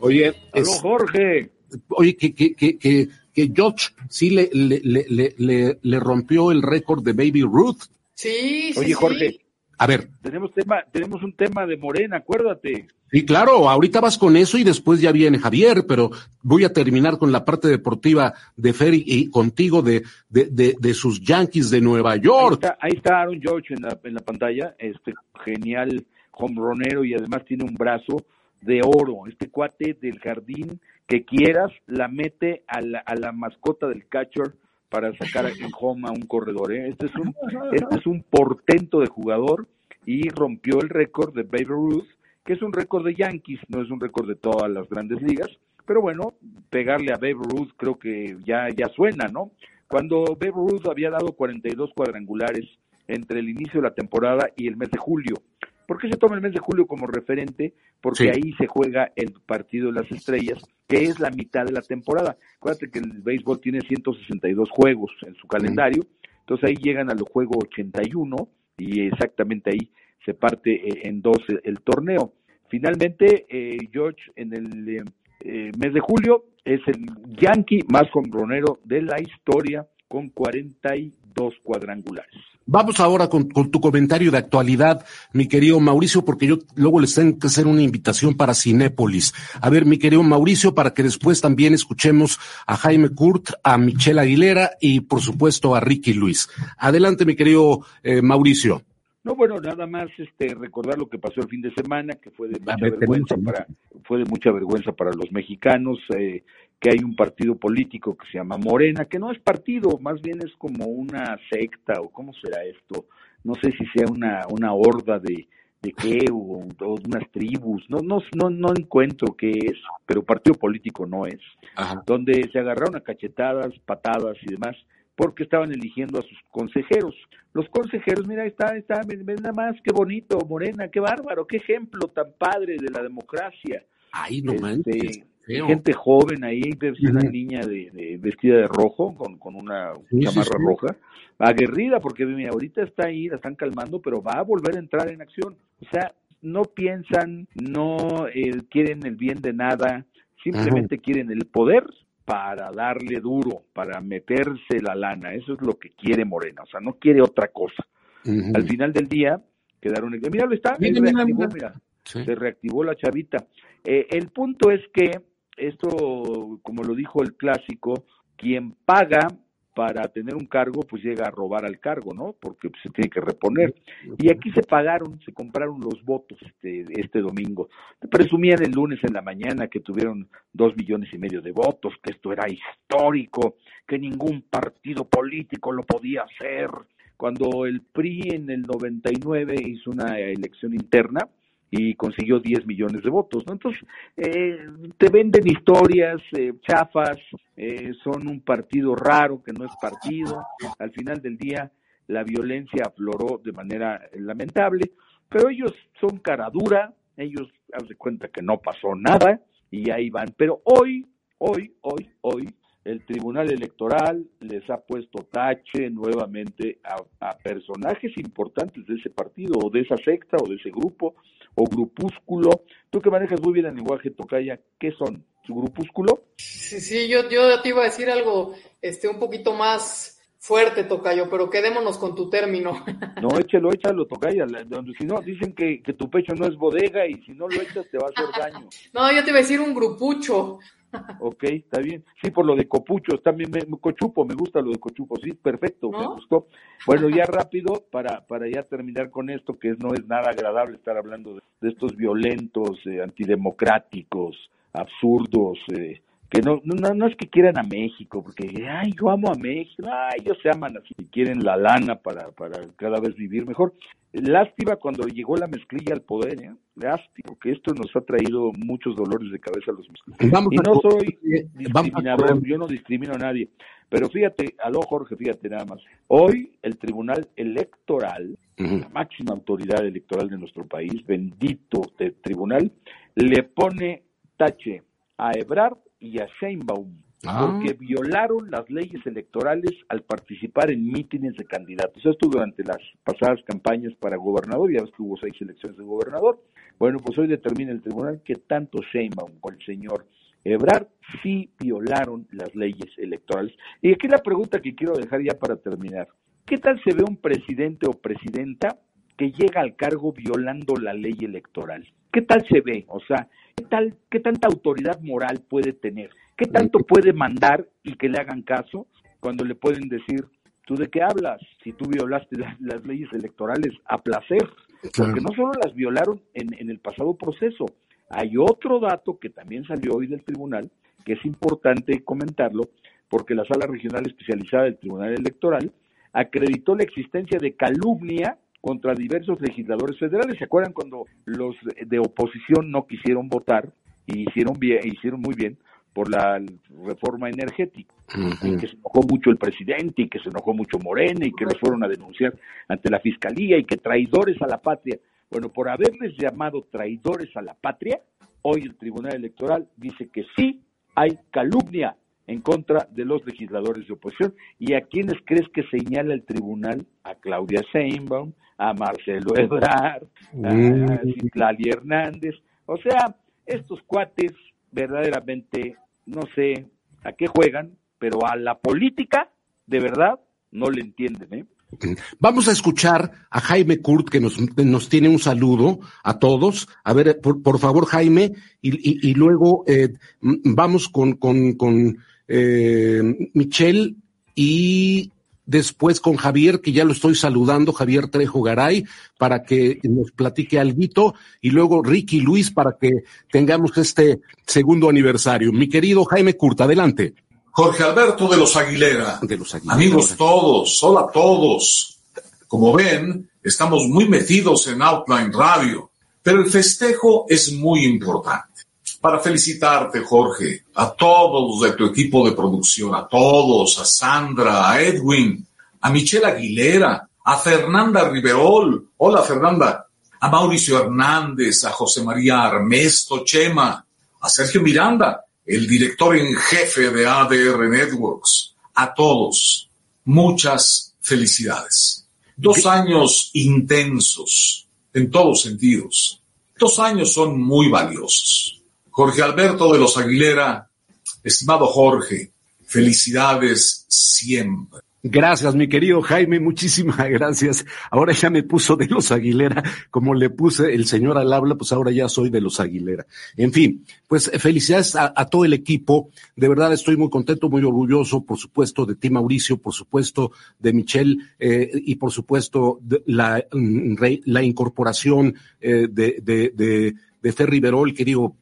Speaker 5: Oye,
Speaker 9: es, Jorge.
Speaker 5: Oye, que, que, que, que, que George sí le, le, le, le, le rompió el récord de Baby Ruth.
Speaker 7: Sí, sí.
Speaker 9: Oye, Jorge.
Speaker 5: A ver.
Speaker 9: Tenemos tema, tenemos un tema de Morena, acuérdate.
Speaker 5: Sí, claro, ahorita vas con eso y después ya viene Javier, pero voy a terminar con la parte deportiva de Ferry y contigo de, de, de, de sus Yankees de Nueva York.
Speaker 9: Ahí está, ahí está Aaron George en la, en la pantalla, este genial hombronero y además tiene un brazo de oro. Este cuate del jardín que quieras la mete a la, a la mascota del catcher para sacar en home a un corredor. ¿eh? Este, es un, este es un portento de jugador y rompió el récord de Babe Ruth, que es un récord de Yankees, no es un récord de todas las grandes ligas, pero bueno, pegarle a Babe Ruth creo que ya, ya suena, ¿no? Cuando Babe Ruth había dado 42 cuadrangulares entre el inicio de la temporada y el mes de julio. ¿Por qué se toma el mes de julio como referente? Porque sí. ahí se juega el partido de las estrellas, que es la mitad de la temporada. Acuérdate que el béisbol tiene 162 juegos en su calendario, entonces ahí llegan al juego 81 y exactamente ahí se parte eh, en dos el torneo. finalmente, eh, George, en el eh, eh, mes de julio, es el Yankee más hombronero de la historia con 42 cuadrangulares.
Speaker 5: Vamos ahora con, con, tu comentario de actualidad, mi querido Mauricio, porque yo luego les tengo que hacer una invitación para Cinépolis. A ver, mi querido Mauricio, para que después también escuchemos a Jaime Kurt, a Michelle Aguilera y por supuesto a Ricky Luis. Adelante, mi querido eh, Mauricio.
Speaker 9: No, bueno, nada más este recordar lo que pasó el fin de semana, que fue de mucha vergüenza para fue de mucha vergüenza para los mexicanos, eh, que hay un partido político que se llama Morena, que no es partido, más bien es como una secta o cómo será esto, no sé si sea una una horda de de qué o, o unas tribus, no no no no encuentro qué es, pero partido político no es,
Speaker 5: Ajá.
Speaker 9: donde se agarraron a cachetadas, patadas y demás porque estaban eligiendo a sus consejeros. Los consejeros, mira, está, está, ven nada más, qué bonito, Morena, qué bárbaro, qué ejemplo tan padre de la democracia.
Speaker 5: Ay, no
Speaker 9: Este, gente joven ahí, ves una niña de, de- vestida de rojo, con, con una
Speaker 5: Sí,
Speaker 9: chamarra
Speaker 5: sí.
Speaker 9: roja, aguerrida, porque mira, ahorita está ahí, la están calmando, pero va a volver a entrar en acción. O sea, no piensan, no eh, quieren el bien de nada, simplemente quieren el poder para darle duro, para meterse la lana. Eso es lo que quiere Morena, o sea, no quiere otra cosa. Al final del día quedaron, mira, lo está,
Speaker 5: Mira,
Speaker 9: reactivó,
Speaker 5: mira.
Speaker 9: mira,
Speaker 5: Sí.
Speaker 9: se reactivó la chavita. Eh, el punto es que esto, como lo dijo el clásico, quien paga para tener un cargo, pues llega a robar al cargo, ¿no? Porque pues, se tiene que reponer. Y aquí se pagaron, se compraron los votos este, este domingo. Presumían el lunes en la mañana que tuvieron dos millones y medio de votos, que esto era histórico, que ningún partido político lo podía hacer. Cuando el PRI en el 99 hizo una elección interna, y consiguió 10 millones de votos, ¿no? Entonces, eh, te venden historias eh, chafas, eh, son un partido raro que no es partido, al final del día la violencia afloró de manera lamentable, pero ellos son cara dura, ellos haz de cuenta que no pasó nada y ahí van, pero hoy, hoy, hoy, hoy, el Tribunal Electoral les ha puesto tache nuevamente a personajes importantes de ese partido o de esa secta o de ese grupo o grupúsculo. Tú que manejas muy bien el lenguaje tocaya, ¿qué son? ¿Su grupúsculo?
Speaker 7: Sí, sí, yo, yo te iba a decir algo este, un poquito más fuerte, Tocayo, pero quedémonos con tu término.
Speaker 9: No, échalo, échalo, tocaya. Si no, dicen que, que tu pecho no es bodega y si no lo echas te va a hacer daño.
Speaker 7: No, yo te iba a decir un grupucho.
Speaker 9: Ok, está bien. Sí, por lo de copucho, también me, cochupo, me gusta lo de cochupo, sí, perfecto, me gustó. Bueno, ya rápido, para, para ya terminar con esto, que no es nada agradable estar hablando de, de estos violentos, eh, antidemocráticos, absurdos, eh, que no, no, no es que quieran a México, porque, ay, yo amo a México, ay, ellos se aman así, y quieren la lana para, para cada vez vivir mejor. Lástima cuando llegó la mezclilla al poder, ¿eh? Lástima, porque esto nos ha traído muchos dolores de cabeza a los mexicanos.
Speaker 5: Vamos
Speaker 9: Y no soy
Speaker 5: vamos a
Speaker 9: discriminador, yo no discrimino a nadie. Pero fíjate, aló Jorge, fíjate nada más. Hoy el Tribunal Electoral, la máxima autoridad electoral de nuestro país, bendito de tribunal, le pone tache a Ebrard y a Sheinbaum
Speaker 5: Ah.
Speaker 9: porque violaron las leyes electorales al participar en mítines de candidatos. Esto durante las pasadas campañas para gobernador, ya ves que hubo seis elecciones de gobernador. Bueno, pues hoy determina el tribunal que tanto Sheinbaum como el señor Ebrard sí violaron las leyes electorales. Y aquí la pregunta que quiero dejar ya para terminar. ¿Qué tal se ve un presidente o presidenta que llega al cargo violando la ley electoral? ¿Qué tal se ve? O sea, ¿qué tal qué tanta autoridad moral puede tener? ¿Qué tanto puede mandar y que le hagan caso cuando le pueden decir, ¿tú de qué hablas? Si tú violaste las, las leyes electorales a placer,
Speaker 5: Claro.
Speaker 9: porque no solo las violaron en, en el pasado proceso, hay otro dato que también salió hoy del tribunal, que es importante comentarlo, porque la sala regional especializada del Tribunal Electoral acreditó la existencia de calumnia contra diversos legisladores federales. ¿Se acuerdan cuando los de oposición no quisieron votar y hicieron bien, hicieron muy bien por la reforma energética? y que se enojó mucho el presidente y que se enojó mucho Morena y que los fueron a denunciar ante la fiscalía y que traidores a la patria. Bueno, por haberles llamado traidores a la patria, hoy el Tribunal Electoral dice que sí hay calumnia en contra de los legisladores de oposición. ¿Y a quiénes crees que señala el tribunal? A Claudia Sheinbaum, a Marcelo Ebrard, a. Citlali Hernández. O sea, estos cuates verdaderamente no sé a qué juegan, pero a la política de verdad no le entienden, ¿eh?
Speaker 5: Vamos a escuchar a Jaime Kurt, que nos, nos tiene un saludo a todos. A ver, por, por favor, Jaime, y, y, y luego eh, vamos con, con, con eh, Michelle y después con Javier, que ya lo estoy saludando, Javier Trejo Garay, para que nos platique algo, y luego Ricky Luis para que tengamos este segundo aniversario. Mi querido Jaime Kurt, adelante.
Speaker 11: Jorge Alberto de los Aguilera.
Speaker 5: De los Aguilera.
Speaker 11: Amigos todos, hola a todos. Como ven, estamos muy metidos en Outline Radio, pero el festejo es muy importante. Para felicitarte, Jorge, a todos de tu equipo de producción, a todos, a Sandra, a Edwin, a Michelle Aguilera, a Fernanda Riverol, hola Fernanda, a Mauricio Hernández, a José María Armesto Chema, a Sergio Miranda, el director en jefe de ADR Networks, a todos, muchas felicidades. Dos años intensos, en todos sentidos. Dos años son muy valiosos. Jorge Alberto de los Aguilera, estimado Jorge, felicidades siempre.
Speaker 5: Gracias, mi querido Jaime, muchísimas gracias. Ahora ya me puso de los Aguilera, como le puse el señor al habla, pues ahora ya soy de los Aguilera. En fin, pues felicidades a, todo el equipo. De verdad estoy muy contento, muy orgulloso, por supuesto, de ti, Mauricio, por supuesto, de Michelle, eh, y por supuesto, de la, la incorporación eh, de, de Fer Riverol, que digo,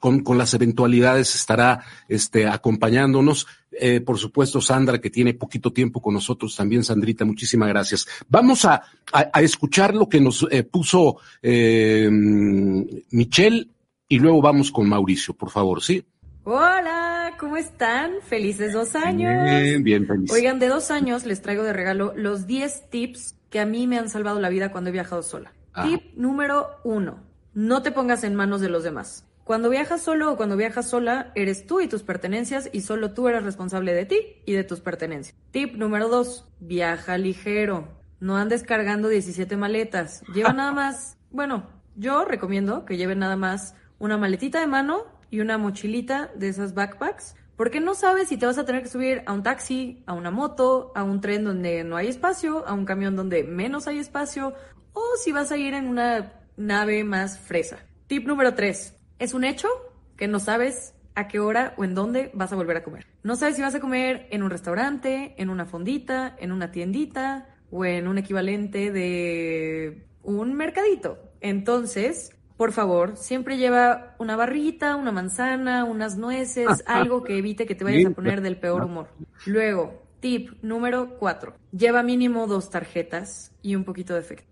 Speaker 5: con, con, las eventualidades estará este, acompañándonos. Eh, por supuesto, Sandra, que tiene poquito tiempo con nosotros también, Sandrita, muchísimas gracias. Vamos a, a, a escuchar lo que nos eh, puso eh, Michelle y luego vamos con Mauricio, por favor, ¿sí?
Speaker 12: Hola, ¿cómo están? Felices dos años.
Speaker 5: Bien, bien, feliz.
Speaker 12: Oigan, de dos años les traigo de regalo los 10 tips que a mí me han salvado la vida cuando he viajado sola. Ah. Tip número uno, no te pongas en manos de los demás. Cuando viajas solo o cuando viajas sola, eres tú y tus pertenencias y solo tú eres responsable de ti y de tus pertenencias. Tip número dos, viaja ligero. No andes cargando 17 maletas. Lleva nada más, bueno, yo recomiendo que lleven nada más una maletita de mano y una mochilita de esas backpacks, porque no sabes si te vas a tener que subir a un taxi, a una moto, a un tren donde no hay espacio, a un camión donde menos hay espacio, o si vas a ir en una nave más fresa. Tip número 3. Es un hecho que no sabes a qué hora o en dónde vas a volver a comer. No sabes si vas a comer en un restaurante, en una fondita, en una tiendita o en un equivalente de un mercadito. Entonces, por favor, siempre lleva una barrita, una manzana, unas nueces, algo que evite que te vayas a poner del peor humor. Luego, tip número 4. Lleva mínimo dos tarjetas y un poquito de efecto.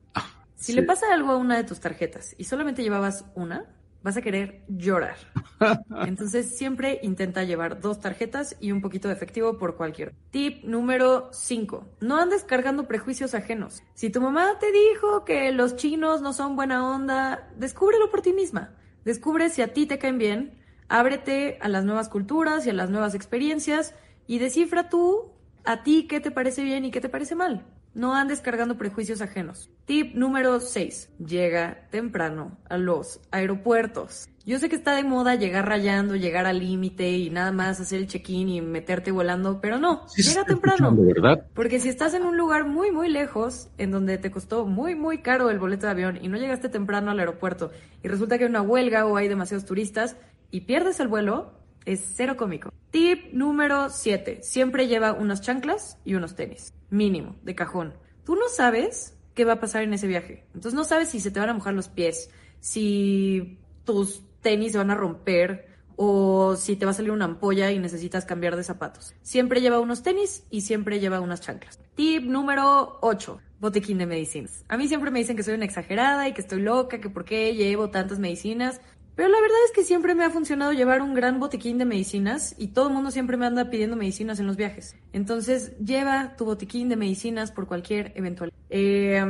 Speaker 12: Si le pasa algo a una de tus tarjetas y solamente llevabas una, vas a querer llorar. Entonces siempre intenta llevar dos tarjetas y un poquito de efectivo por cualquier. Tip número 5. No andes cargando prejuicios ajenos. Si tu mamá te dijo que los chinos no son buena onda, descúbrelo por ti misma. Descubre si a ti te caen bien, ábrete a las nuevas culturas y a las nuevas experiencias y descifra tú a ti qué te parece bien y qué te parece mal. No andes cargando prejuicios ajenos. Tip número 6. Llega temprano a los aeropuertos. Yo sé que está de moda llegar rayando, llegar al límite y nada más hacer el check-in y meterte volando, pero no,
Speaker 5: Sí,
Speaker 12: llega temprano.
Speaker 5: ¿verdad?
Speaker 12: Porque si estás en un lugar muy, muy lejos, en donde te costó muy, muy caro el boleto de avión y no llegaste temprano al aeropuerto y resulta que hay una huelga o hay demasiados turistas y pierdes el vuelo, es cero cómico. Tip número 7. Siempre lleva unas chanclas y unos tenis. Mínimo, de cajón. Tú no sabes qué va a pasar en ese viaje. Entonces no sabes si se te van a mojar los pies, si tus tenis se van a romper o si te va a salir una ampolla y necesitas cambiar de zapatos. Siempre lleva unos tenis y siempre lleva unas chanclas. Tip número 8. Botequín de medicinas. A mí siempre me dicen que soy una exagerada y que estoy loca, que por qué llevo tantas medicinas. Pero la verdad es que siempre me ha funcionado llevar un gran botiquín de medicinas y todo el mundo siempre me anda pidiendo medicinas en los viajes. Entonces, lleva tu botiquín de medicinas por cualquier eventualidad. Eh,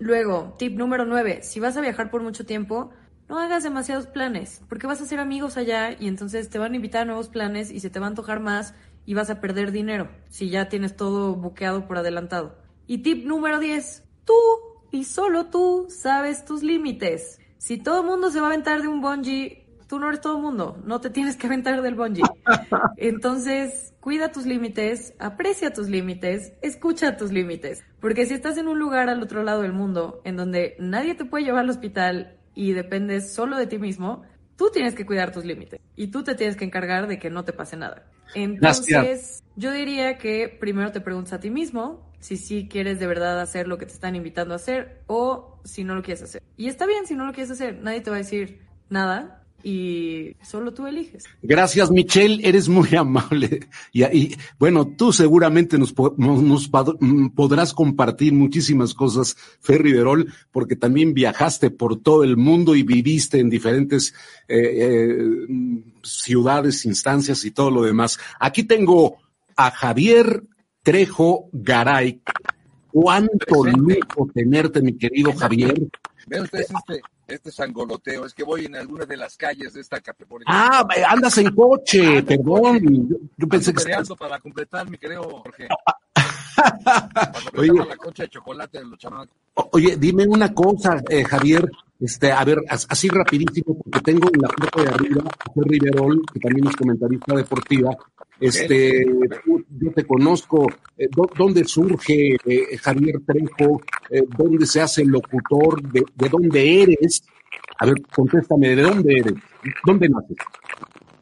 Speaker 12: luego, tip número 9. Si vas a viajar por mucho tiempo, no hagas demasiados planes, porque vas a hacer amigos allá y entonces te van a invitar a nuevos planes y se te va a antojar más y vas a perder dinero si ya tienes todo buqueado por adelantado. Y tip número 10. Tú y solo tú sabes tus límites. Si todo el mundo se va a aventar de un bungee, tú no eres todo el mundo, no te tienes que aventar del bungee. Entonces, cuida tus límites, aprecia tus límites, escucha tus límites. Porque si estás en un lugar al otro lado del mundo en donde nadie te puede llevar al hospital y dependes solo de ti mismo, tú tienes que cuidar tus límites y tú te tienes que encargar de que no te pase nada. Entonces, yo diría que primero te preguntas a ti mismo si sí quieres de verdad hacer lo que te están invitando a hacer o si no lo quieres hacer. Y está bien si no lo quieres hacer, nadie te va a decir nada y solo tú eliges.
Speaker 5: Gracias, Michelle, eres muy amable. Y, bueno, tú seguramente nos, mm, podrás compartir muchísimas cosas, Ferry Verol, porque también viajaste por todo el mundo y viviste en diferentes eh, eh, ciudades, instancias y todo lo demás. Aquí tengo a Javier Trejo Garay. Cuánto lujo tenerte, mi querido Javier.
Speaker 13: Vean ustedes este, este sangoloteo, es que voy en algunas de las calles de esta categoría.
Speaker 5: Ah, andas en coche, perdón. Yo, yo pensé que
Speaker 13: para completar, mi querido Jorge.
Speaker 5: Oye.
Speaker 13: Oye, la concha de chocolate de los chamacos.
Speaker 5: O- Oye, dime una cosa, eh, Javier, este, a ver, as- así rapidísimo, porque tengo en la foto de arriba a Fer Riverol, que también es comentarista deportiva. Este, tú- yo te conozco, eh, ¿dó- ¿dónde surge eh, Javier Trejo? Eh, ¿Dónde se hace locutor? ¿De, de dónde eres? A ver, contéstame, ¿de dónde eres? ¿Dónde naces?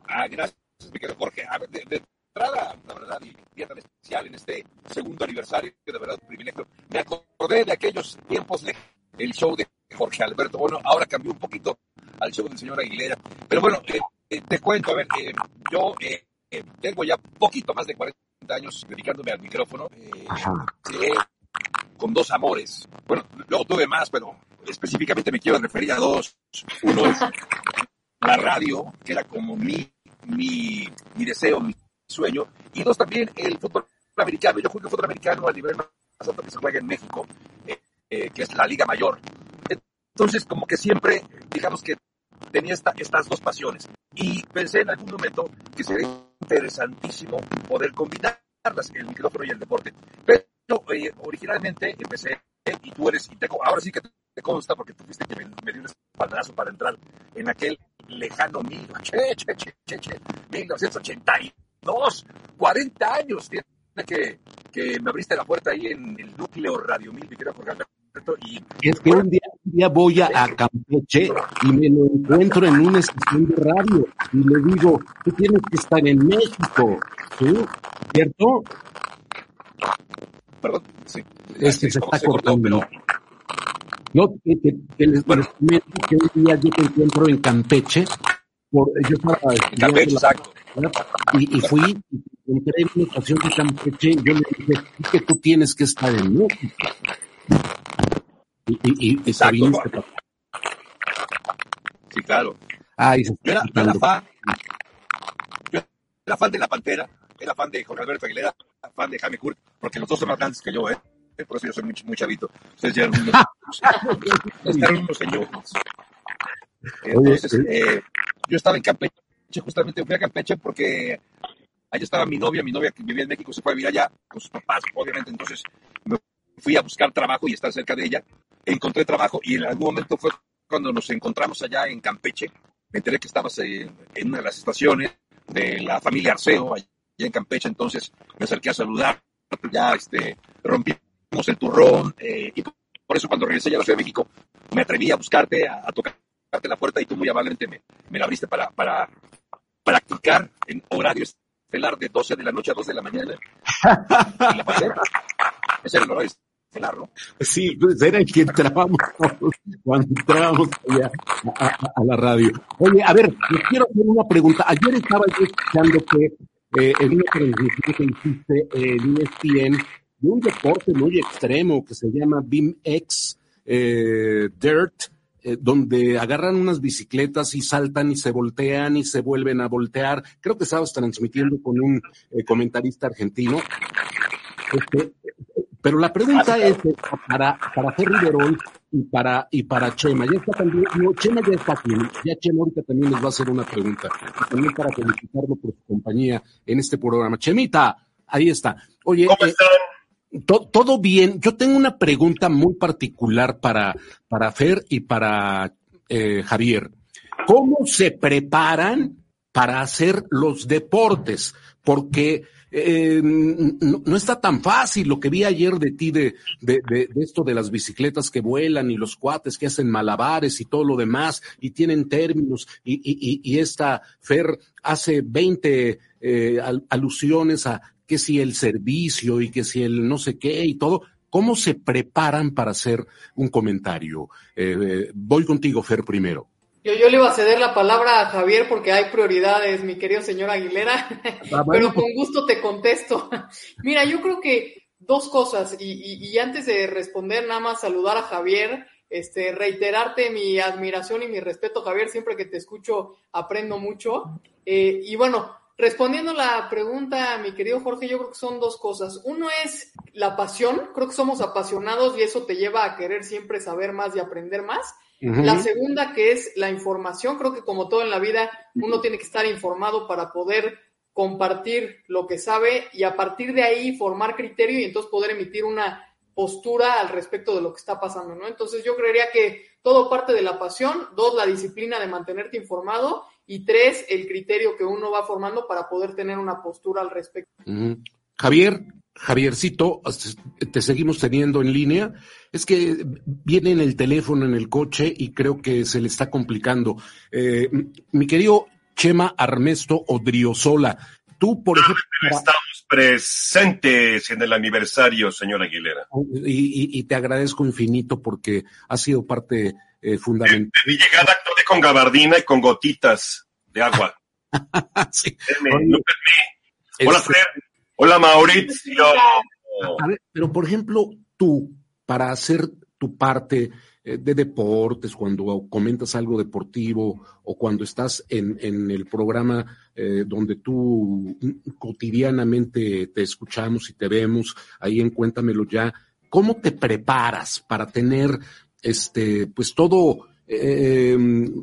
Speaker 13: Ah, gracias, mi querido Jorge. A ver, de, de entrada, la verdad, y día tan especial en este segundo aniversario, que de verdad un privilegio. Me acordé de aquellos tiempos de el show de Jorge Alberto. Bueno, ahora cambió un poquito al show del señor Aguilera. Pero bueno, eh, eh, te cuento, a ver, eh, yo eh, eh, tengo ya poquito más de 40 años dedicándome al micrófono. eh, con dos amores. Bueno, luego tuve más, pero específicamente me quiero referir a dos. Uno es la radio, que era como mi, mi, mi deseo, mi sueño. Y dos, también el fútbol americano. Yo juego fútbol americano al nivel más alto que se juega en México, eh, eh, que es la Liga Mayor. Entonces, como que siempre, digamos que tenía esta, estas dos pasiones. Y pensé en algún momento que sería interesantísimo poder combinarlas, el micrófono y el deporte. Pero eh, originalmente empecé, y tú eres, y tengo, ahora sí que te consta, porque tuviste que me, me dio un espaldarazo para entrar en aquel lejano 1981, dos, 40 años tiene que, que me abriste la puerta ahí en el núcleo Radio Mil, mi querido Jorge Alberto. Y,
Speaker 5: es que un día, un día voy a, a, Campeche y me lo encuentro en una estación de radio y le digo, tú tienes que estar en México, ¿sí? ¿Cierto?
Speaker 13: Perdón, sí. Es
Speaker 5: que
Speaker 13: se, está
Speaker 5: cortando. No, que, que les bueno. que un día yo te encuentro en Campeche por, yo la-
Speaker 13: exacto.
Speaker 5: y, y fui, en una estación de Campeche, yo le dije, es que tú tienes que estar en México. Y, y, y- y te viniste para-
Speaker 13: Sí, claro.
Speaker 5: Ay, se
Speaker 13: Yo era, yo era
Speaker 5: quitando.
Speaker 13: fan, yo era fan de La Pantera, era fan de Jorge Alberto Aguilera, fan de Jaime Kurt, porque los dos son más grandes que yo, ¿eh? Por eso yo soy muy, muy chavito. Ustedes ya eran unos, ustedes eran unos señores. Entonces, eh, yo estaba en Campeche, justamente fui a Campeche porque allá estaba mi novia, mi novia que vivía en México se fue a vivir allá con sus papás, obviamente, entonces me fui a buscar trabajo y estar cerca de ella. Encontré trabajo y en algún momento fue cuando nos encontramos allá en Campeche. Me enteré que estabas en una de las estaciones de la familia Arceo, allá en Campeche, entonces me acerqué a saludar, ya este, rompimos el turrón eh, y por eso cuando regresé ya a la Ciudad de México me atreví a buscarte, a, a tocarte la puerta y tú muy amablemente me, la abriste para, para practicar en horario estelar de 12 de la noche a 2 de la mañana. Y la pasé. Ese era el horario estelar, ¿no?
Speaker 5: Sí, pues era el que entrábamos cuando entrábamos allá a, a- a la radio. Oye, a ver, les quiero hacer una pregunta. Ayer estaba yo escuchando que eh, en una transmisión que hiciste en ESPN de un deporte muy extremo que se llama BMX eh, Dirt, eh, donde agarran unas bicicletas y saltan y se voltean y se vuelven a voltear. Creo que estabas transmitiendo con un eh, comentarista argentino. Este, pero la pregunta es eh, para, para Verón y para, y para Chema. Ya está también, no, Chema ya está aquí. Ya Chema ahorita también les va a hacer una pregunta. Y también para felicitarlo por su compañía en este programa. Chemita, ahí está. Oye, to- todo bien. Yo tengo una pregunta muy particular para, para Fer y para, eh, Javier, ¿cómo se preparan para hacer los deportes? Porque eh, no, está tan fácil lo que vi ayer de ti de, de, esto de las bicicletas que vuelan y los cuates que hacen malabares y todo lo demás y tienen términos y, y, esta Fer hace 20 eh, al- alusiones a que si el servicio y que si el no sé qué y todo. ¿Cómo se preparan para hacer un comentario? Eh, eh, voy contigo, Fer, primero.
Speaker 7: Yo, yo le iba a ceder la palabra a Javier porque hay prioridades, mi querido señor Aguilera,
Speaker 5: Ah, bueno,
Speaker 7: pero con gusto te contesto. Mira, yo creo que dos cosas, y, y- y antes de responder, nada más saludar a Javier, este, reiterarte mi admiración y mi respeto, Javier, siempre que te escucho aprendo mucho. Eh, y bueno, respondiendo la pregunta, mi querido Jorge, yo creo que son dos cosas. Uno es la pasión, creo que somos apasionados y eso te lleva a querer siempre saber más y aprender más. La segunda que es la información, creo que como todo en la vida, uno tiene que estar informado para poder compartir lo que sabe y a partir de ahí formar criterio y entonces poder emitir una postura al respecto de lo que está pasando, ¿no? Entonces yo creería que todo parte de la pasión, dos, la disciplina de mantenerte informado y tres, el criterio que uno va formando para poder tener una postura al respecto.
Speaker 5: Ujú. Javier, Javiercito, te seguimos teniendo en línea. Es que viene en el teléfono, en el coche, y creo que se le está complicando. Eh, mi querido Chema Armesto Odriozola, tú, por ejemplo, para-
Speaker 14: Estamos presentes en el aniversario, señor Aguilera.
Speaker 5: y, y- y te agradezco infinito porque has sido parte eh, fundamental.
Speaker 14: De mi llegada actué con gabardina y con gotitas de agua. Me. Hola,
Speaker 5: Este-
Speaker 14: Fer. Hola, Mauricio.
Speaker 5: A ver, pero por ejemplo, tú, para hacer tu parte de deportes, cuando comentas algo deportivo o cuando estás en, en el programa eh, donde tú cotidianamente te escuchamos y te vemos, ahí en Cuéntamelo ya, ¿cómo te preparas para tener este, pues todo eh,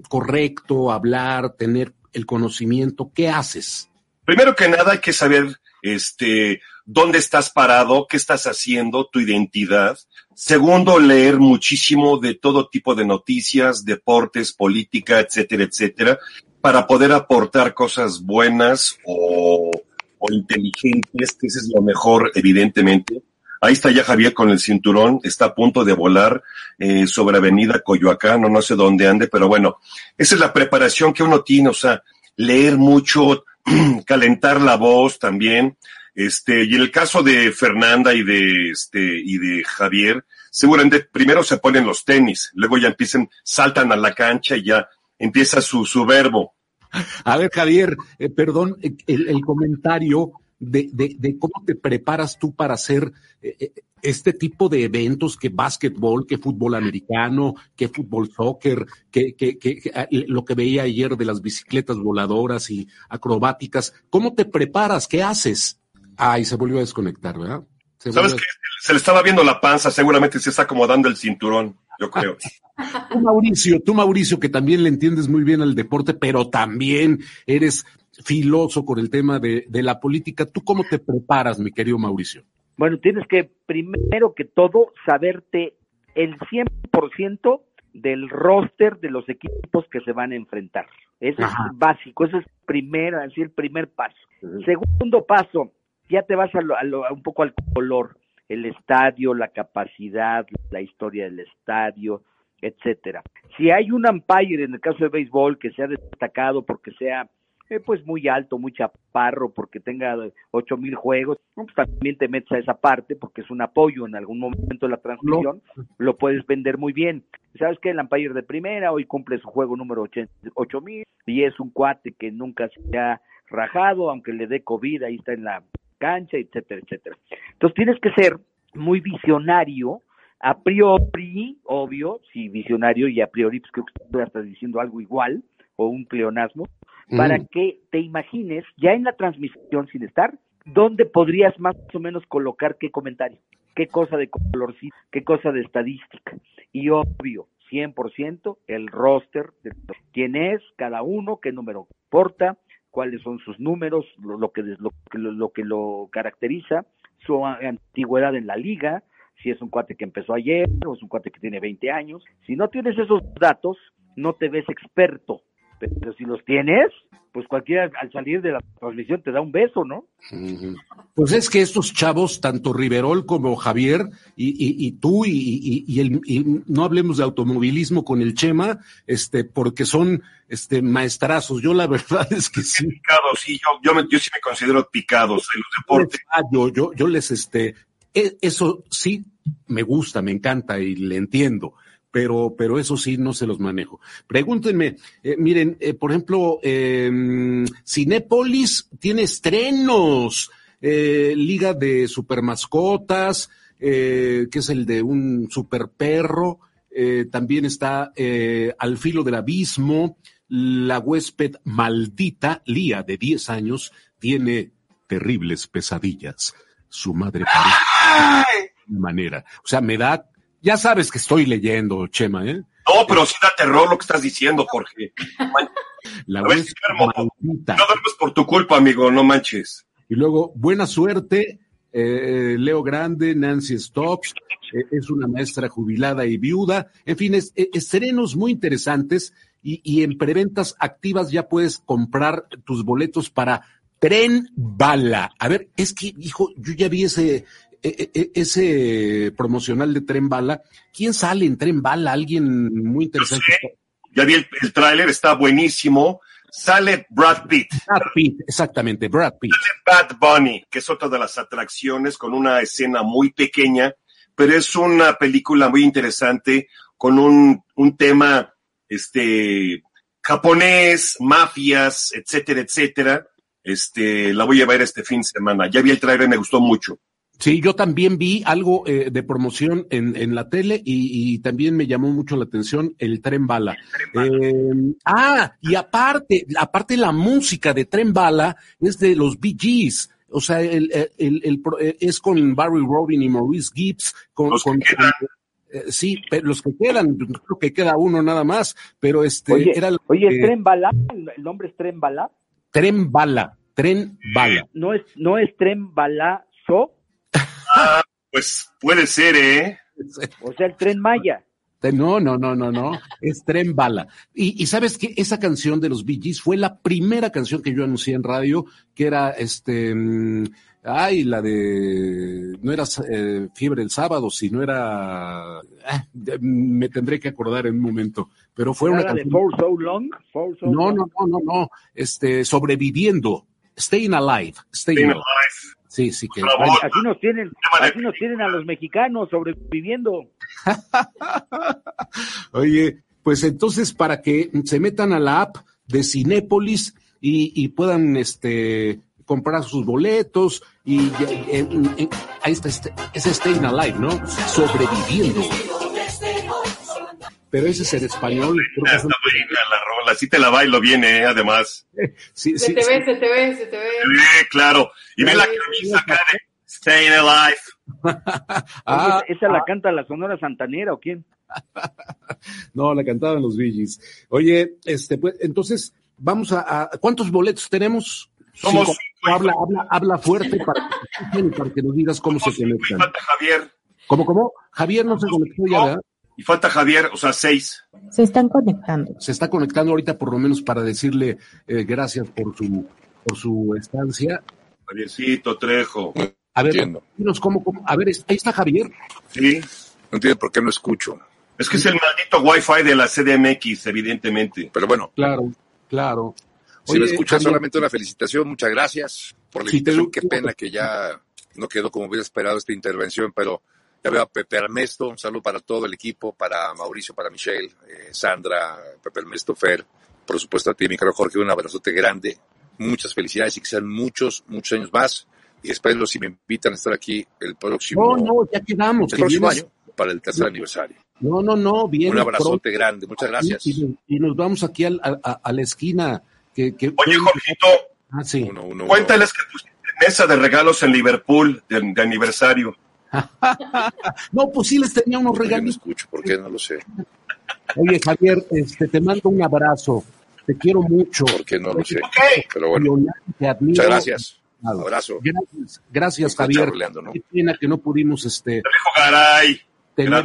Speaker 5: correcto, hablar, tener el conocimiento? ¿Qué haces?
Speaker 14: Primero que nada hay que saber este dónde estás parado, qué estás haciendo, tu identidad. Segundo, leer muchísimo de todo tipo de noticias, deportes, política, etcétera, etcétera, para poder aportar cosas buenas o, o inteligentes, que eso es lo mejor, evidentemente. Ahí está ya Javier con el cinturón, está a punto de volar eh, sobre Avenida Coyoacán, o no sé dónde ande, pero bueno, esa es la preparación que uno tiene, o sea, leer mucho, calentar la voz también. Este, y en el caso de Fernanda y de este, y de Javier, seguramente primero se ponen los tenis, luego ya empiezan, saltan a la cancha y ya empieza su, su verbo.
Speaker 5: A ver, Javier, eh, perdón, eh, el, el comentario de, de, de cómo te preparas tú para hacer eh, este tipo de eventos, que básquetbol, que fútbol americano, que fútbol soccer, que, que, que, que, ah, lo que veía ayer de las bicicletas voladoras y acrobáticas. ¿Cómo te preparas? ¿Qué haces? Ay, se volvió a desconectar, ¿verdad? Se
Speaker 14: ¿Sabes qué? Se le estaba viendo la panza, seguramente se está acomodando el cinturón, yo creo.
Speaker 5: Tú, Mauricio, tú, Mauricio, que también le entiendes muy bien al deporte, pero también eres filoso con el tema de, de la política. ¿Tú cómo te preparas, mi querido Mauricio?
Speaker 9: Bueno, tienes que primero que todo saberte el 100% del roster de los equipos que se van a enfrentar. Eso
Speaker 15: Ajá.
Speaker 9: es básico, eso es primero, así el primer paso. Segundo paso, ya te vas a, lo- a lo- a un poco al color, el estadio, la capacidad, la historia del estadio, etcétera. Si hay un umpire en el caso de béisbol que se ha destacado porque sea eh, pues muy alto, muy chaparro, porque tenga ocho mil juegos, pues también te metes a esa parte porque es un apoyo en algún momento de la transmisión, lo puedes vender muy bien. ¿Sabes qué? El umpire de primera hoy cumple su juego número ocho mil y es un cuate que nunca se ha rajado, aunque le dé COVID, ahí está en la cancha, etcétera, etcétera. Entonces tienes que ser muy visionario, a priori, obvio, sí, visionario y a priori, pues creo que tú estás diciendo algo igual, o un pleonasmo, para que te imagines, ya en la transmisión sin estar, dónde podrías más o menos colocar qué comentario, qué cosa de colorcito, qué cosa de estadística. Y obvio, 100% el roster de quién es cada uno, qué número porta, cuáles son sus números, lo, lo que lo, lo- que lo caracteriza, su antigüedad en la liga, si es un cuate que empezó ayer o es un cuate que tiene 20 años. Si no tienes esos datos, no te ves experto. Pero si los tienes, pues cualquiera al salir de la transmisión te da un beso, ¿no?
Speaker 5: Pues es que estos chavos, tanto Riverol como Javier, y, y- y tú, y, y- y el, y no hablemos de automovilismo con el Chema, este, porque son este maestrazos. Yo la verdad es que sí.
Speaker 14: Picados, sí, yo, yo, me- yo sí me considero picados en los deportes.
Speaker 5: Ah, yo, yo, yo les, este, e- eso sí me gusta, me encanta y le entiendo, pero, pero eso sí no se los manejo. Pregúntenme, eh, miren, eh, por ejemplo, eh, Cinépolis tiene estrenos, eh, Liga de Supermascotas, que es el de un super perro, eh, también está Al filo del abismo, la huésped maldita, Lía, de 10 años, tiene terribles pesadillas. Su madre parece de manera. O sea, me da. Ya sabes que estoy leyendo, Chema, ¿eh?
Speaker 14: No, pero sí da terror lo que estás diciendo, Jorge.
Speaker 5: La
Speaker 14: A ver. No duermes por tu culpa, amigo, no manches.
Speaker 5: Y luego, buena suerte, eh, Leo Grande, Nancy Stops, eh, es una maestra jubilada y viuda. En fin, es, eh, estrenos muy interesantes y, y en preventas activas ya puedes comprar tus boletos para Tren Bala. A ver, es que, hijo, yo ya vi ese, ese promocional de Tren Bala. ¿Quién sale en Tren Bala? Alguien muy interesante.
Speaker 14: Ya vi el, el tráiler, está buenísimo. Sale Brad Pitt.
Speaker 5: Brad Pitt, exactamente, Brad Pitt.
Speaker 14: Bad Bunny, que es otra de las atracciones con una escena muy pequeña, pero es una película muy interesante con un, un tema este japonés, mafias, etcétera, etcétera. Este, la voy a ver este fin de semana. Ya vi el trailer, me gustó mucho.
Speaker 5: Sí, yo también vi algo eh, de promoción en, en la tele y, y también me llamó mucho la atención el Tren Bala. Eh, ah, y aparte, aparte la música de Tren Bala es de los Bee Gees. O sea, el, el- el- el pro- eh, es con Barry Robin y Maurice Gibbs. Con, eh, sí, pero los que quedan, creo que queda uno nada más, pero este
Speaker 9: Oye,
Speaker 5: era lo
Speaker 9: oye,
Speaker 5: que-
Speaker 9: Tren Bala, el nombre es Tren Bala,
Speaker 5: Tren Bala, Tren Bala.
Speaker 9: no es, no es Tren Balazo,
Speaker 14: Ah, pues puede ser, ¿eh?
Speaker 9: o sea, el Tren Maya.
Speaker 5: No, no, no, no, no. Es Tren Bala. Y, y sabes que esa canción de los Bee Gees fue la primera canción que yo anuncié en radio, que era este. mm, Ay, la de. No era eh, Fiebre el sábado, sino era. ah, me tendré que acordar en un momento. Pero fue una
Speaker 9: Nada de
Speaker 5: canción.
Speaker 9: For So Long, For So
Speaker 5: No,
Speaker 9: Long.
Speaker 5: no, no, no, no. Este, sobreviviendo. Staying alive. Staying,
Speaker 14: Staying
Speaker 5: alive. Sí, sí que.
Speaker 9: Aquí nos tienen, aquí nos tienen a los mexicanos sobreviviendo.
Speaker 5: Oye, pues entonces para que se metan a la app de Cinépolis y, y puedan este comprar sus boletos y eh, eh, ahí está este, ese Staying Alive, ¿no? Sobreviviendo. Pero ese es en español. creo que es un-
Speaker 14: la rola, sí te la bailo bien, ¿eh? Además.
Speaker 5: Sí,
Speaker 7: Se
Speaker 5: sí,
Speaker 7: te
Speaker 5: sí.
Speaker 7: ve, se te ve, se te ve.
Speaker 14: Sí, claro. Y ve la camisa acá de Staying Alive.
Speaker 5: Ah,
Speaker 9: Oye, ¿Esa la canta la Sonora Santanera o quién?
Speaker 5: No, la cantaban los Billys. Oye, este, pues, entonces, vamos a, a- ¿cuántos boletos tenemos?
Speaker 14: Somos
Speaker 5: Cinco. Habla, habla, habla fuerte para que, te escuchen y para que nos digas cómo se conectan.
Speaker 14: Javier.
Speaker 5: ¿Cómo, cómo? Javier no se conectó ya, ¿verdad?
Speaker 14: Y falta Javier, o sea, seis.
Speaker 2: Se están conectando.
Speaker 5: Se está conectando ahorita por lo menos para decirle eh, gracias por su, por su estancia.
Speaker 14: Javiercito Trejo.
Speaker 5: A ver,
Speaker 13: Entiendo.
Speaker 5: dinos cómo, cómo- a ver, es- ahí está Javier.
Speaker 14: Sí.
Speaker 13: No entiendo por qué no escucho.
Speaker 14: Es que es el maldito Wi-Fi de la CDMX, evidentemente.
Speaker 13: Pero bueno,
Speaker 5: Claro, claro.
Speaker 13: si me
Speaker 5: Oye,
Speaker 13: escuchas,
Speaker 5: Javier,
Speaker 13: solamente una felicitación. Muchas gracias por la
Speaker 5: te
Speaker 13: invitación. Qué pena que ya no quedó como hubiera esperado esta intervención, pero ya veo a Pepe Ernesto. Un saludo para todo el equipo, para Mauricio, para Michelle, eh, Sandra, Pepe Ernesto, Fer. Por supuesto a ti, mi caro Jorge, un abrazote grande. Muchas felicidades y que sean muchos, muchos años más. Y espero si me invitan a estar aquí el próximo,
Speaker 5: No, no, ya quedamos.
Speaker 13: el
Speaker 5: que
Speaker 13: próximo
Speaker 5: vienes-
Speaker 13: año para el tercer aniversario.
Speaker 5: No, no, no, bien.
Speaker 13: Un abrazote grande. Muchas gracias.
Speaker 5: Y, nos vamos aquí al- a, la esquina. Que, que
Speaker 14: Oye, Jorgito,
Speaker 5: Ah, sí.
Speaker 13: Uno, uno, uno.
Speaker 14: cuéntales que pusiste mesa de regalos en Liverpool de, de aniversario.
Speaker 5: No, pues sí les tenía unos
Speaker 13: ¿Por qué no
Speaker 5: regalitos.
Speaker 13: escucho? ¿Por qué no lo sé?
Speaker 5: Oye, Javier, este, te mando un abrazo. Te quiero mucho.
Speaker 13: ¿Por qué no lo sé?
Speaker 14: Ok.
Speaker 13: Pero bueno,
Speaker 5: te admiro.
Speaker 13: muchas gracias.
Speaker 5: Claro.
Speaker 13: Abrazo.
Speaker 5: Gracias, gracias Javier. Qué pena que no pudimos este, tener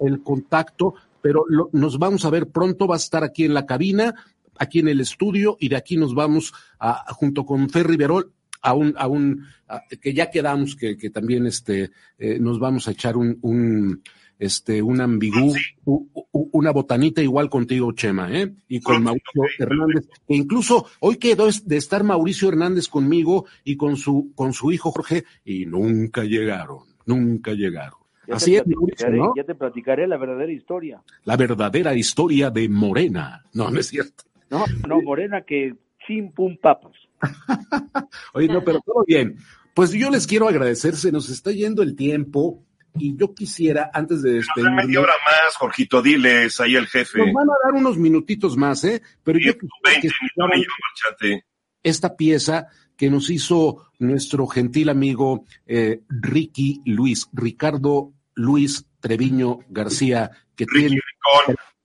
Speaker 5: el contacto, pero lo- nos vamos a ver pronto, va a estar aquí en la cabina, aquí en el estudio, y de aquí nos vamos a, junto con Fer Riverol a un, a un, a- que ya quedamos que, que también este, eh, nos vamos a echar un, un este, un ambigú, u- u- una botanita igual contigo, Chema, ¿eh? Y con Mauricio Hernández, que incluso hoy quedó es- de estar Mauricio Hernández conmigo y con su, con su hijo Jorge, y nunca llegaron, nunca llegaron.
Speaker 9: Ya
Speaker 5: Así es, Mauricio.
Speaker 9: Ya te platicaré la verdadera historia.
Speaker 5: La verdadera historia de Morena. No, no es cierto.
Speaker 9: No, no, Morena que sin pum papas.
Speaker 5: Oye, no, pero todo bien. Pues yo les quiero agradecer, se nos está yendo el tiempo y yo quisiera, antes de despedirme,
Speaker 14: Media hora más, Jorgito, diles ahí al jefe.
Speaker 5: nos van a dar unos minutitos más, ¿eh? Pero yo quisiera que
Speaker 14: 20
Speaker 5: escucharan
Speaker 14: millones marchate.
Speaker 5: esta pieza que nos hizo nuestro gentil amigo eh, Ricky Luis, Ricardo Luis Treviño García, que tiene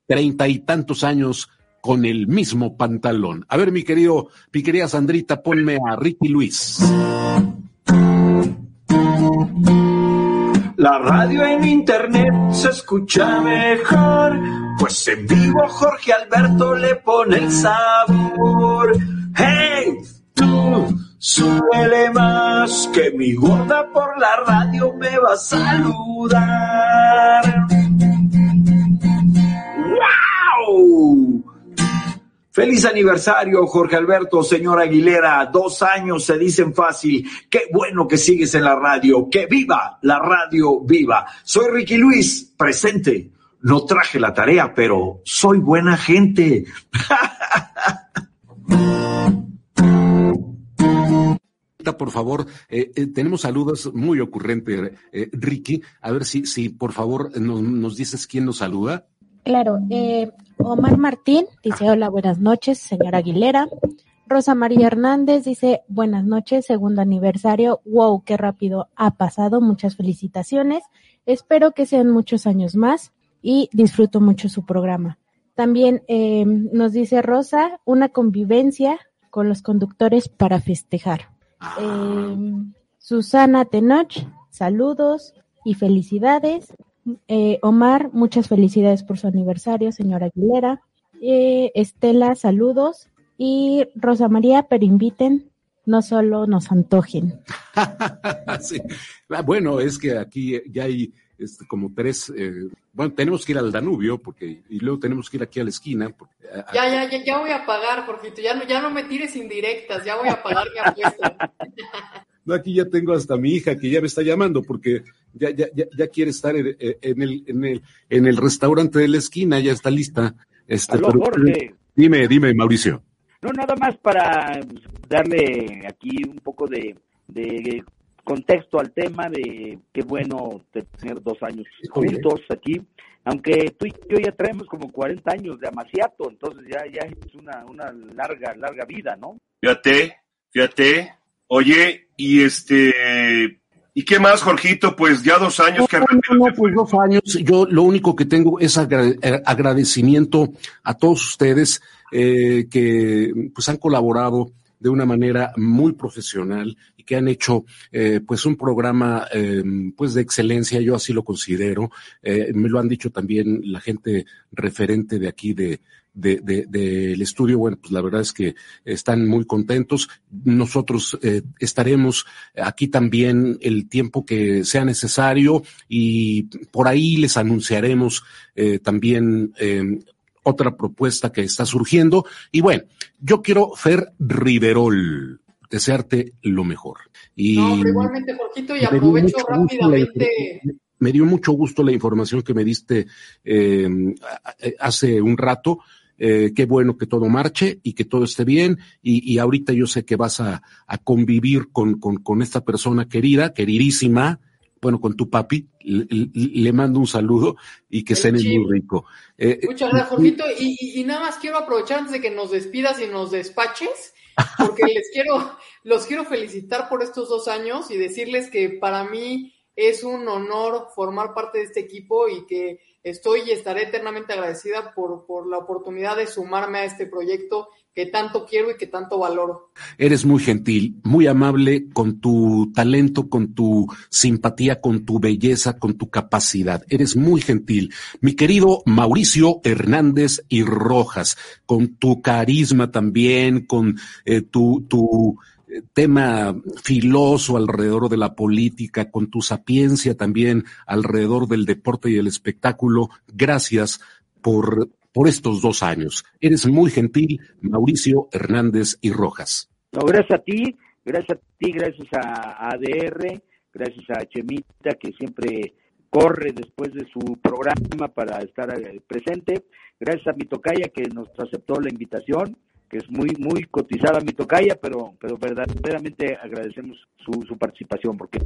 Speaker 5: treinta y tantos años con el mismo pantalón. A ver, mi querido, mi querida Sandrita, ponme a Ricky Luis.
Speaker 8: La radio en internet se escucha mejor, pues en vivo Jorge Alberto le pone el sabor. ¡Hey! Tú, súbele más, que mi gorda por la radio me va a saludar. Feliz aniversario, Jorge Alberto, señor Aguilera. Dos años se dicen fácil. Qué bueno que sigues en la radio. Que viva la radio viva. Soy Ricky Luis, presente. No traje la tarea, pero soy buena gente.
Speaker 5: Por favor, eh, eh, tenemos saludos muy ocurrentes, eh, Ricky. A ver si, si por favor nos, nos dices quién nos saluda.
Speaker 2: Claro, eh, Omar Martín dice hola, buenas noches, señora Aguilera. Rosa María Hernández dice buenas noches, segundo aniversario. Wow, qué rápido ha pasado. Muchas felicitaciones. Espero que sean muchos años más y disfruto mucho su programa. También eh, nos dice Rosa, una convivencia con los conductores para festejar. Eh, Susana Tenoch, saludos y felicidades. Eh, Omar, muchas felicidades por su aniversario, señora Aguilera. Eh, Estela, saludos. Y Rosa María, pero inviten, no solo nos antojen.
Speaker 5: Sí. Ah, Bueno, es que aquí ya hay este, como tres. eh, bueno, tenemos que ir al Danubio porque y luego tenemos que ir aquí a la esquina. porque, ah,
Speaker 7: Ya, ya, ya, ya voy a pagar, Jorgito. Ya no, ya no me tires indirectas, ya voy a pagar mi apuesta.
Speaker 5: No, aquí ya tengo hasta mi hija que ya me está llamando porque ya, ya, ya, ya quiere estar en, en el, en, el, en el restaurante de la esquina, ya está lista. Este,
Speaker 9: Aló,
Speaker 5: pero-
Speaker 9: Jorge.
Speaker 5: dime, dime, Mauricio.
Speaker 9: No, nada más para darle aquí un poco de, de contexto al tema de qué bueno tener dos años juntos aquí, aunque tú y yo ya traemos como 40 años de amaciato, entonces ya, ya es una, una larga, larga vida, ¿no?
Speaker 14: Fíjate, fíjate. Oye, y este. ¿Y qué más, Jorgito? Pues ya dos años que
Speaker 5: No, no, pues dos años. Yo lo único que tengo es eh, agradecimiento a todos ustedes eh, que pues han colaborado de una manera muy profesional y que han hecho eh, pues un programa eh, pues de excelencia, yo así lo considero. Eh, me lo han dicho también la gente referente de aquí de de, de- del estudio, bueno, pues la verdad es que están muy contentos. Nosotros eh, estaremos aquí también el tiempo que sea necesario y por ahí les anunciaremos eh, también eh, otra propuesta que está surgiendo. Y bueno, yo quiero, Fer Riverol, desearte lo mejor. Y
Speaker 7: No, pero igualmente, Jorgito, y aprovecho rápidamente.
Speaker 5: me dio mucho gusto la información que me diste eh, hace un rato. Eh, qué bueno que todo marche y que todo esté bien. Y, y ahorita yo sé que vas a, a convivir con, con, con esta persona querida, queridísima, bueno, con tu papi. Le, mando un saludo y que cenen muy rico. Eh,
Speaker 7: Muchas gracias, Jorgito. Y, y- y nada más quiero aprovechar antes de que nos despidas y nos despaches, porque les quiero, los quiero felicitar por estos dos años y decirles que para mí es un honor formar parte de este equipo y que estoy y estaré eternamente agradecida por, por la oportunidad de sumarme a este proyecto que tanto quiero y que tanto valoro.
Speaker 5: Eres muy gentil, muy amable con tu talento, con tu simpatía, con tu belleza, con tu capacidad. Eres muy gentil. Mi querido Mauricio Hernández y Rojas, con tu carisma también, con eh, tu, tu tema filoso alrededor de la política, con tu sapiencia también alrededor del deporte y el espectáculo. Gracias por por estos dos años. Eres muy gentil, Mauricio Hernández y Rojas.
Speaker 9: No, gracias a ti, gracias a ti, gracias a ADR, gracias a Chemita que siempre corre después de su programa para estar eh, presente, gracias a mi tocaya que nos aceptó la invitación, que es muy muy cotizada mi tocaya, pero pero verdaderamente agradecemos su, su participación porque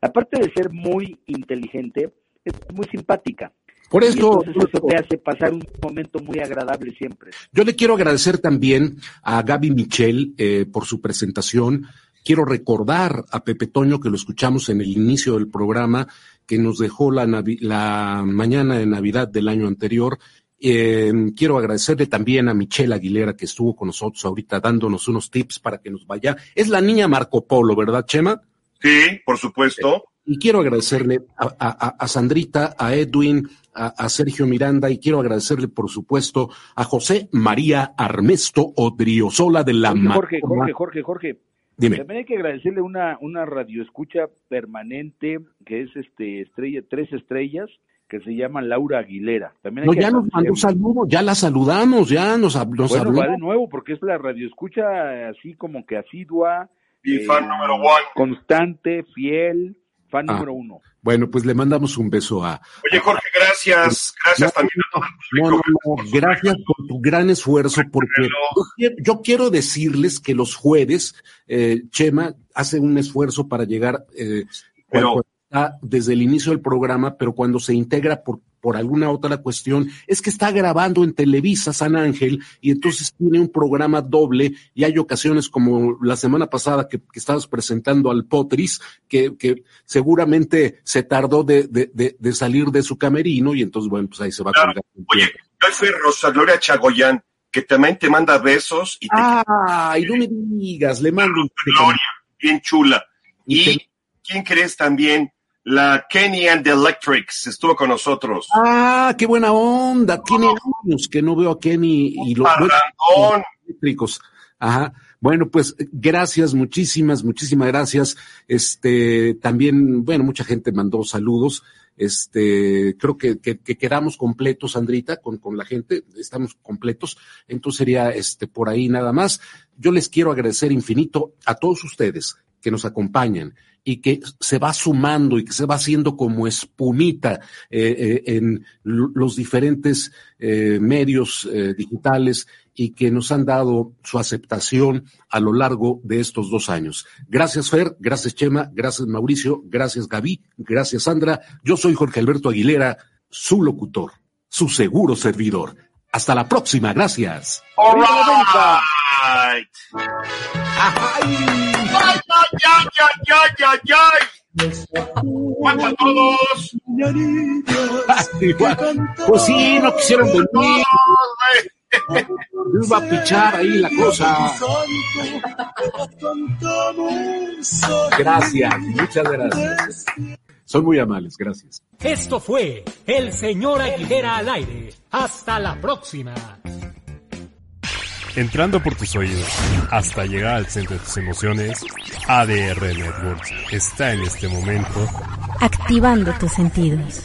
Speaker 9: aparte de ser muy inteligente, es muy simpática.
Speaker 5: Por eso,
Speaker 9: eso te hace pasar un momento muy agradable siempre.
Speaker 5: Yo le quiero agradecer también a Gaby Michel eh, por su presentación. Quiero recordar a Pepe Toño, que lo escuchamos en el inicio del programa, que nos dejó la, la mañana de Navidad del año anterior. Eh, quiero agradecerle también a Michelle Aguilera, que estuvo con nosotros ahorita dándonos unos tips para que nos vaya. Es la niña Marco Polo, ¿verdad, Chema?
Speaker 14: Sí, por supuesto.
Speaker 5: Y quiero agradecerle a, a, a Sandrita, a Edwin, a, a, Sergio Miranda y quiero agradecerle, por supuesto, a José María Armesto Odriozola de la
Speaker 9: Jorge, Jorge, Jorge, Jorge.
Speaker 5: Dime.
Speaker 9: También hay que agradecerle una, una radioescucha permanente que es este estrella, tres estrellas, que se llama Laura Aguilera. También
Speaker 5: no, ya nos mandó saludos, ya la saludamos, ya nos, nos
Speaker 9: bueno,
Speaker 5: habló.
Speaker 9: va de nuevo, porque es la radioescucha así como que asidua.
Speaker 14: Y fan número one.
Speaker 9: Constante, fiel, fan
Speaker 5: Ah.
Speaker 9: número uno.
Speaker 5: Bueno, pues le mandamos un beso a.
Speaker 14: Oye, Jorge, gracias. Gracias
Speaker 5: No,
Speaker 14: también a todos.
Speaker 5: No, no, no, gracias por tu gran esfuerzo, porque yo quiero, yo quiero decirles que los jueves, eh, Chema hace un esfuerzo para llegar eh,
Speaker 14: Pero-
Speaker 5: cuando está desde el inicio del programa, pero cuando se integra por, por alguna otra cuestión, es que está grabando en Televisa San Ángel y entonces tiene un programa doble y hay ocasiones como la semana pasada que, que estabas presentando al Potris, que, que seguramente se tardó de, de, de, de salir de su camerino y entonces, bueno, pues ahí se va a
Speaker 14: Claro.
Speaker 5: el
Speaker 14: Oye, hoy fue Rosa Gloria Chagoyán, que también te manda besos y te
Speaker 5: Ay, no me digas, le mando
Speaker 14: Gloria, bien chula.
Speaker 5: Y
Speaker 14: Y ¿quién crees también? La Kenny and the Electrics estuvo con nosotros.
Speaker 5: Ah, qué buena onda. Tiene años que no veo a Kenny y los eléctricos. Ajá. Bueno, pues gracias, muchísimas, muchísimas gracias. Este, también, bueno, mucha gente mandó saludos. Este, creo que, que, que quedamos completos, Sandrita, con, con la gente, estamos completos. Entonces sería este por ahí nada más. Yo les quiero agradecer infinito a todos ustedes que nos acompañan y que se va sumando y que se va haciendo como espumita eh, eh, en los diferentes eh, medios digitales y que nos han dado su aceptación a lo largo de estos dos años. Gracias, Fer, gracias, Chema, gracias, Mauricio, gracias, Gaby, gracias, Sandra. Yo soy Jorge Alberto Aguilera, su locutor, su seguro servidor. Hasta la próxima, gracias.
Speaker 14: All right.
Speaker 5: Ay.
Speaker 14: ¡Ay, ay, ay, ay, ay, ay! ¡Cuánto a todos!
Speaker 5: Pues sí, no quisieron venir. Yo iba a pichar ahí la cosa. Gracias, muchas gracias. Son muy amables, gracias.
Speaker 15: Esto fue El Señor Aguilera al aire. Hasta la próxima.
Speaker 1: Entrando por tus oídos hasta llegar al centro de tus emociones, ADR Networks está en este momento
Speaker 2: Activando tus sentidos.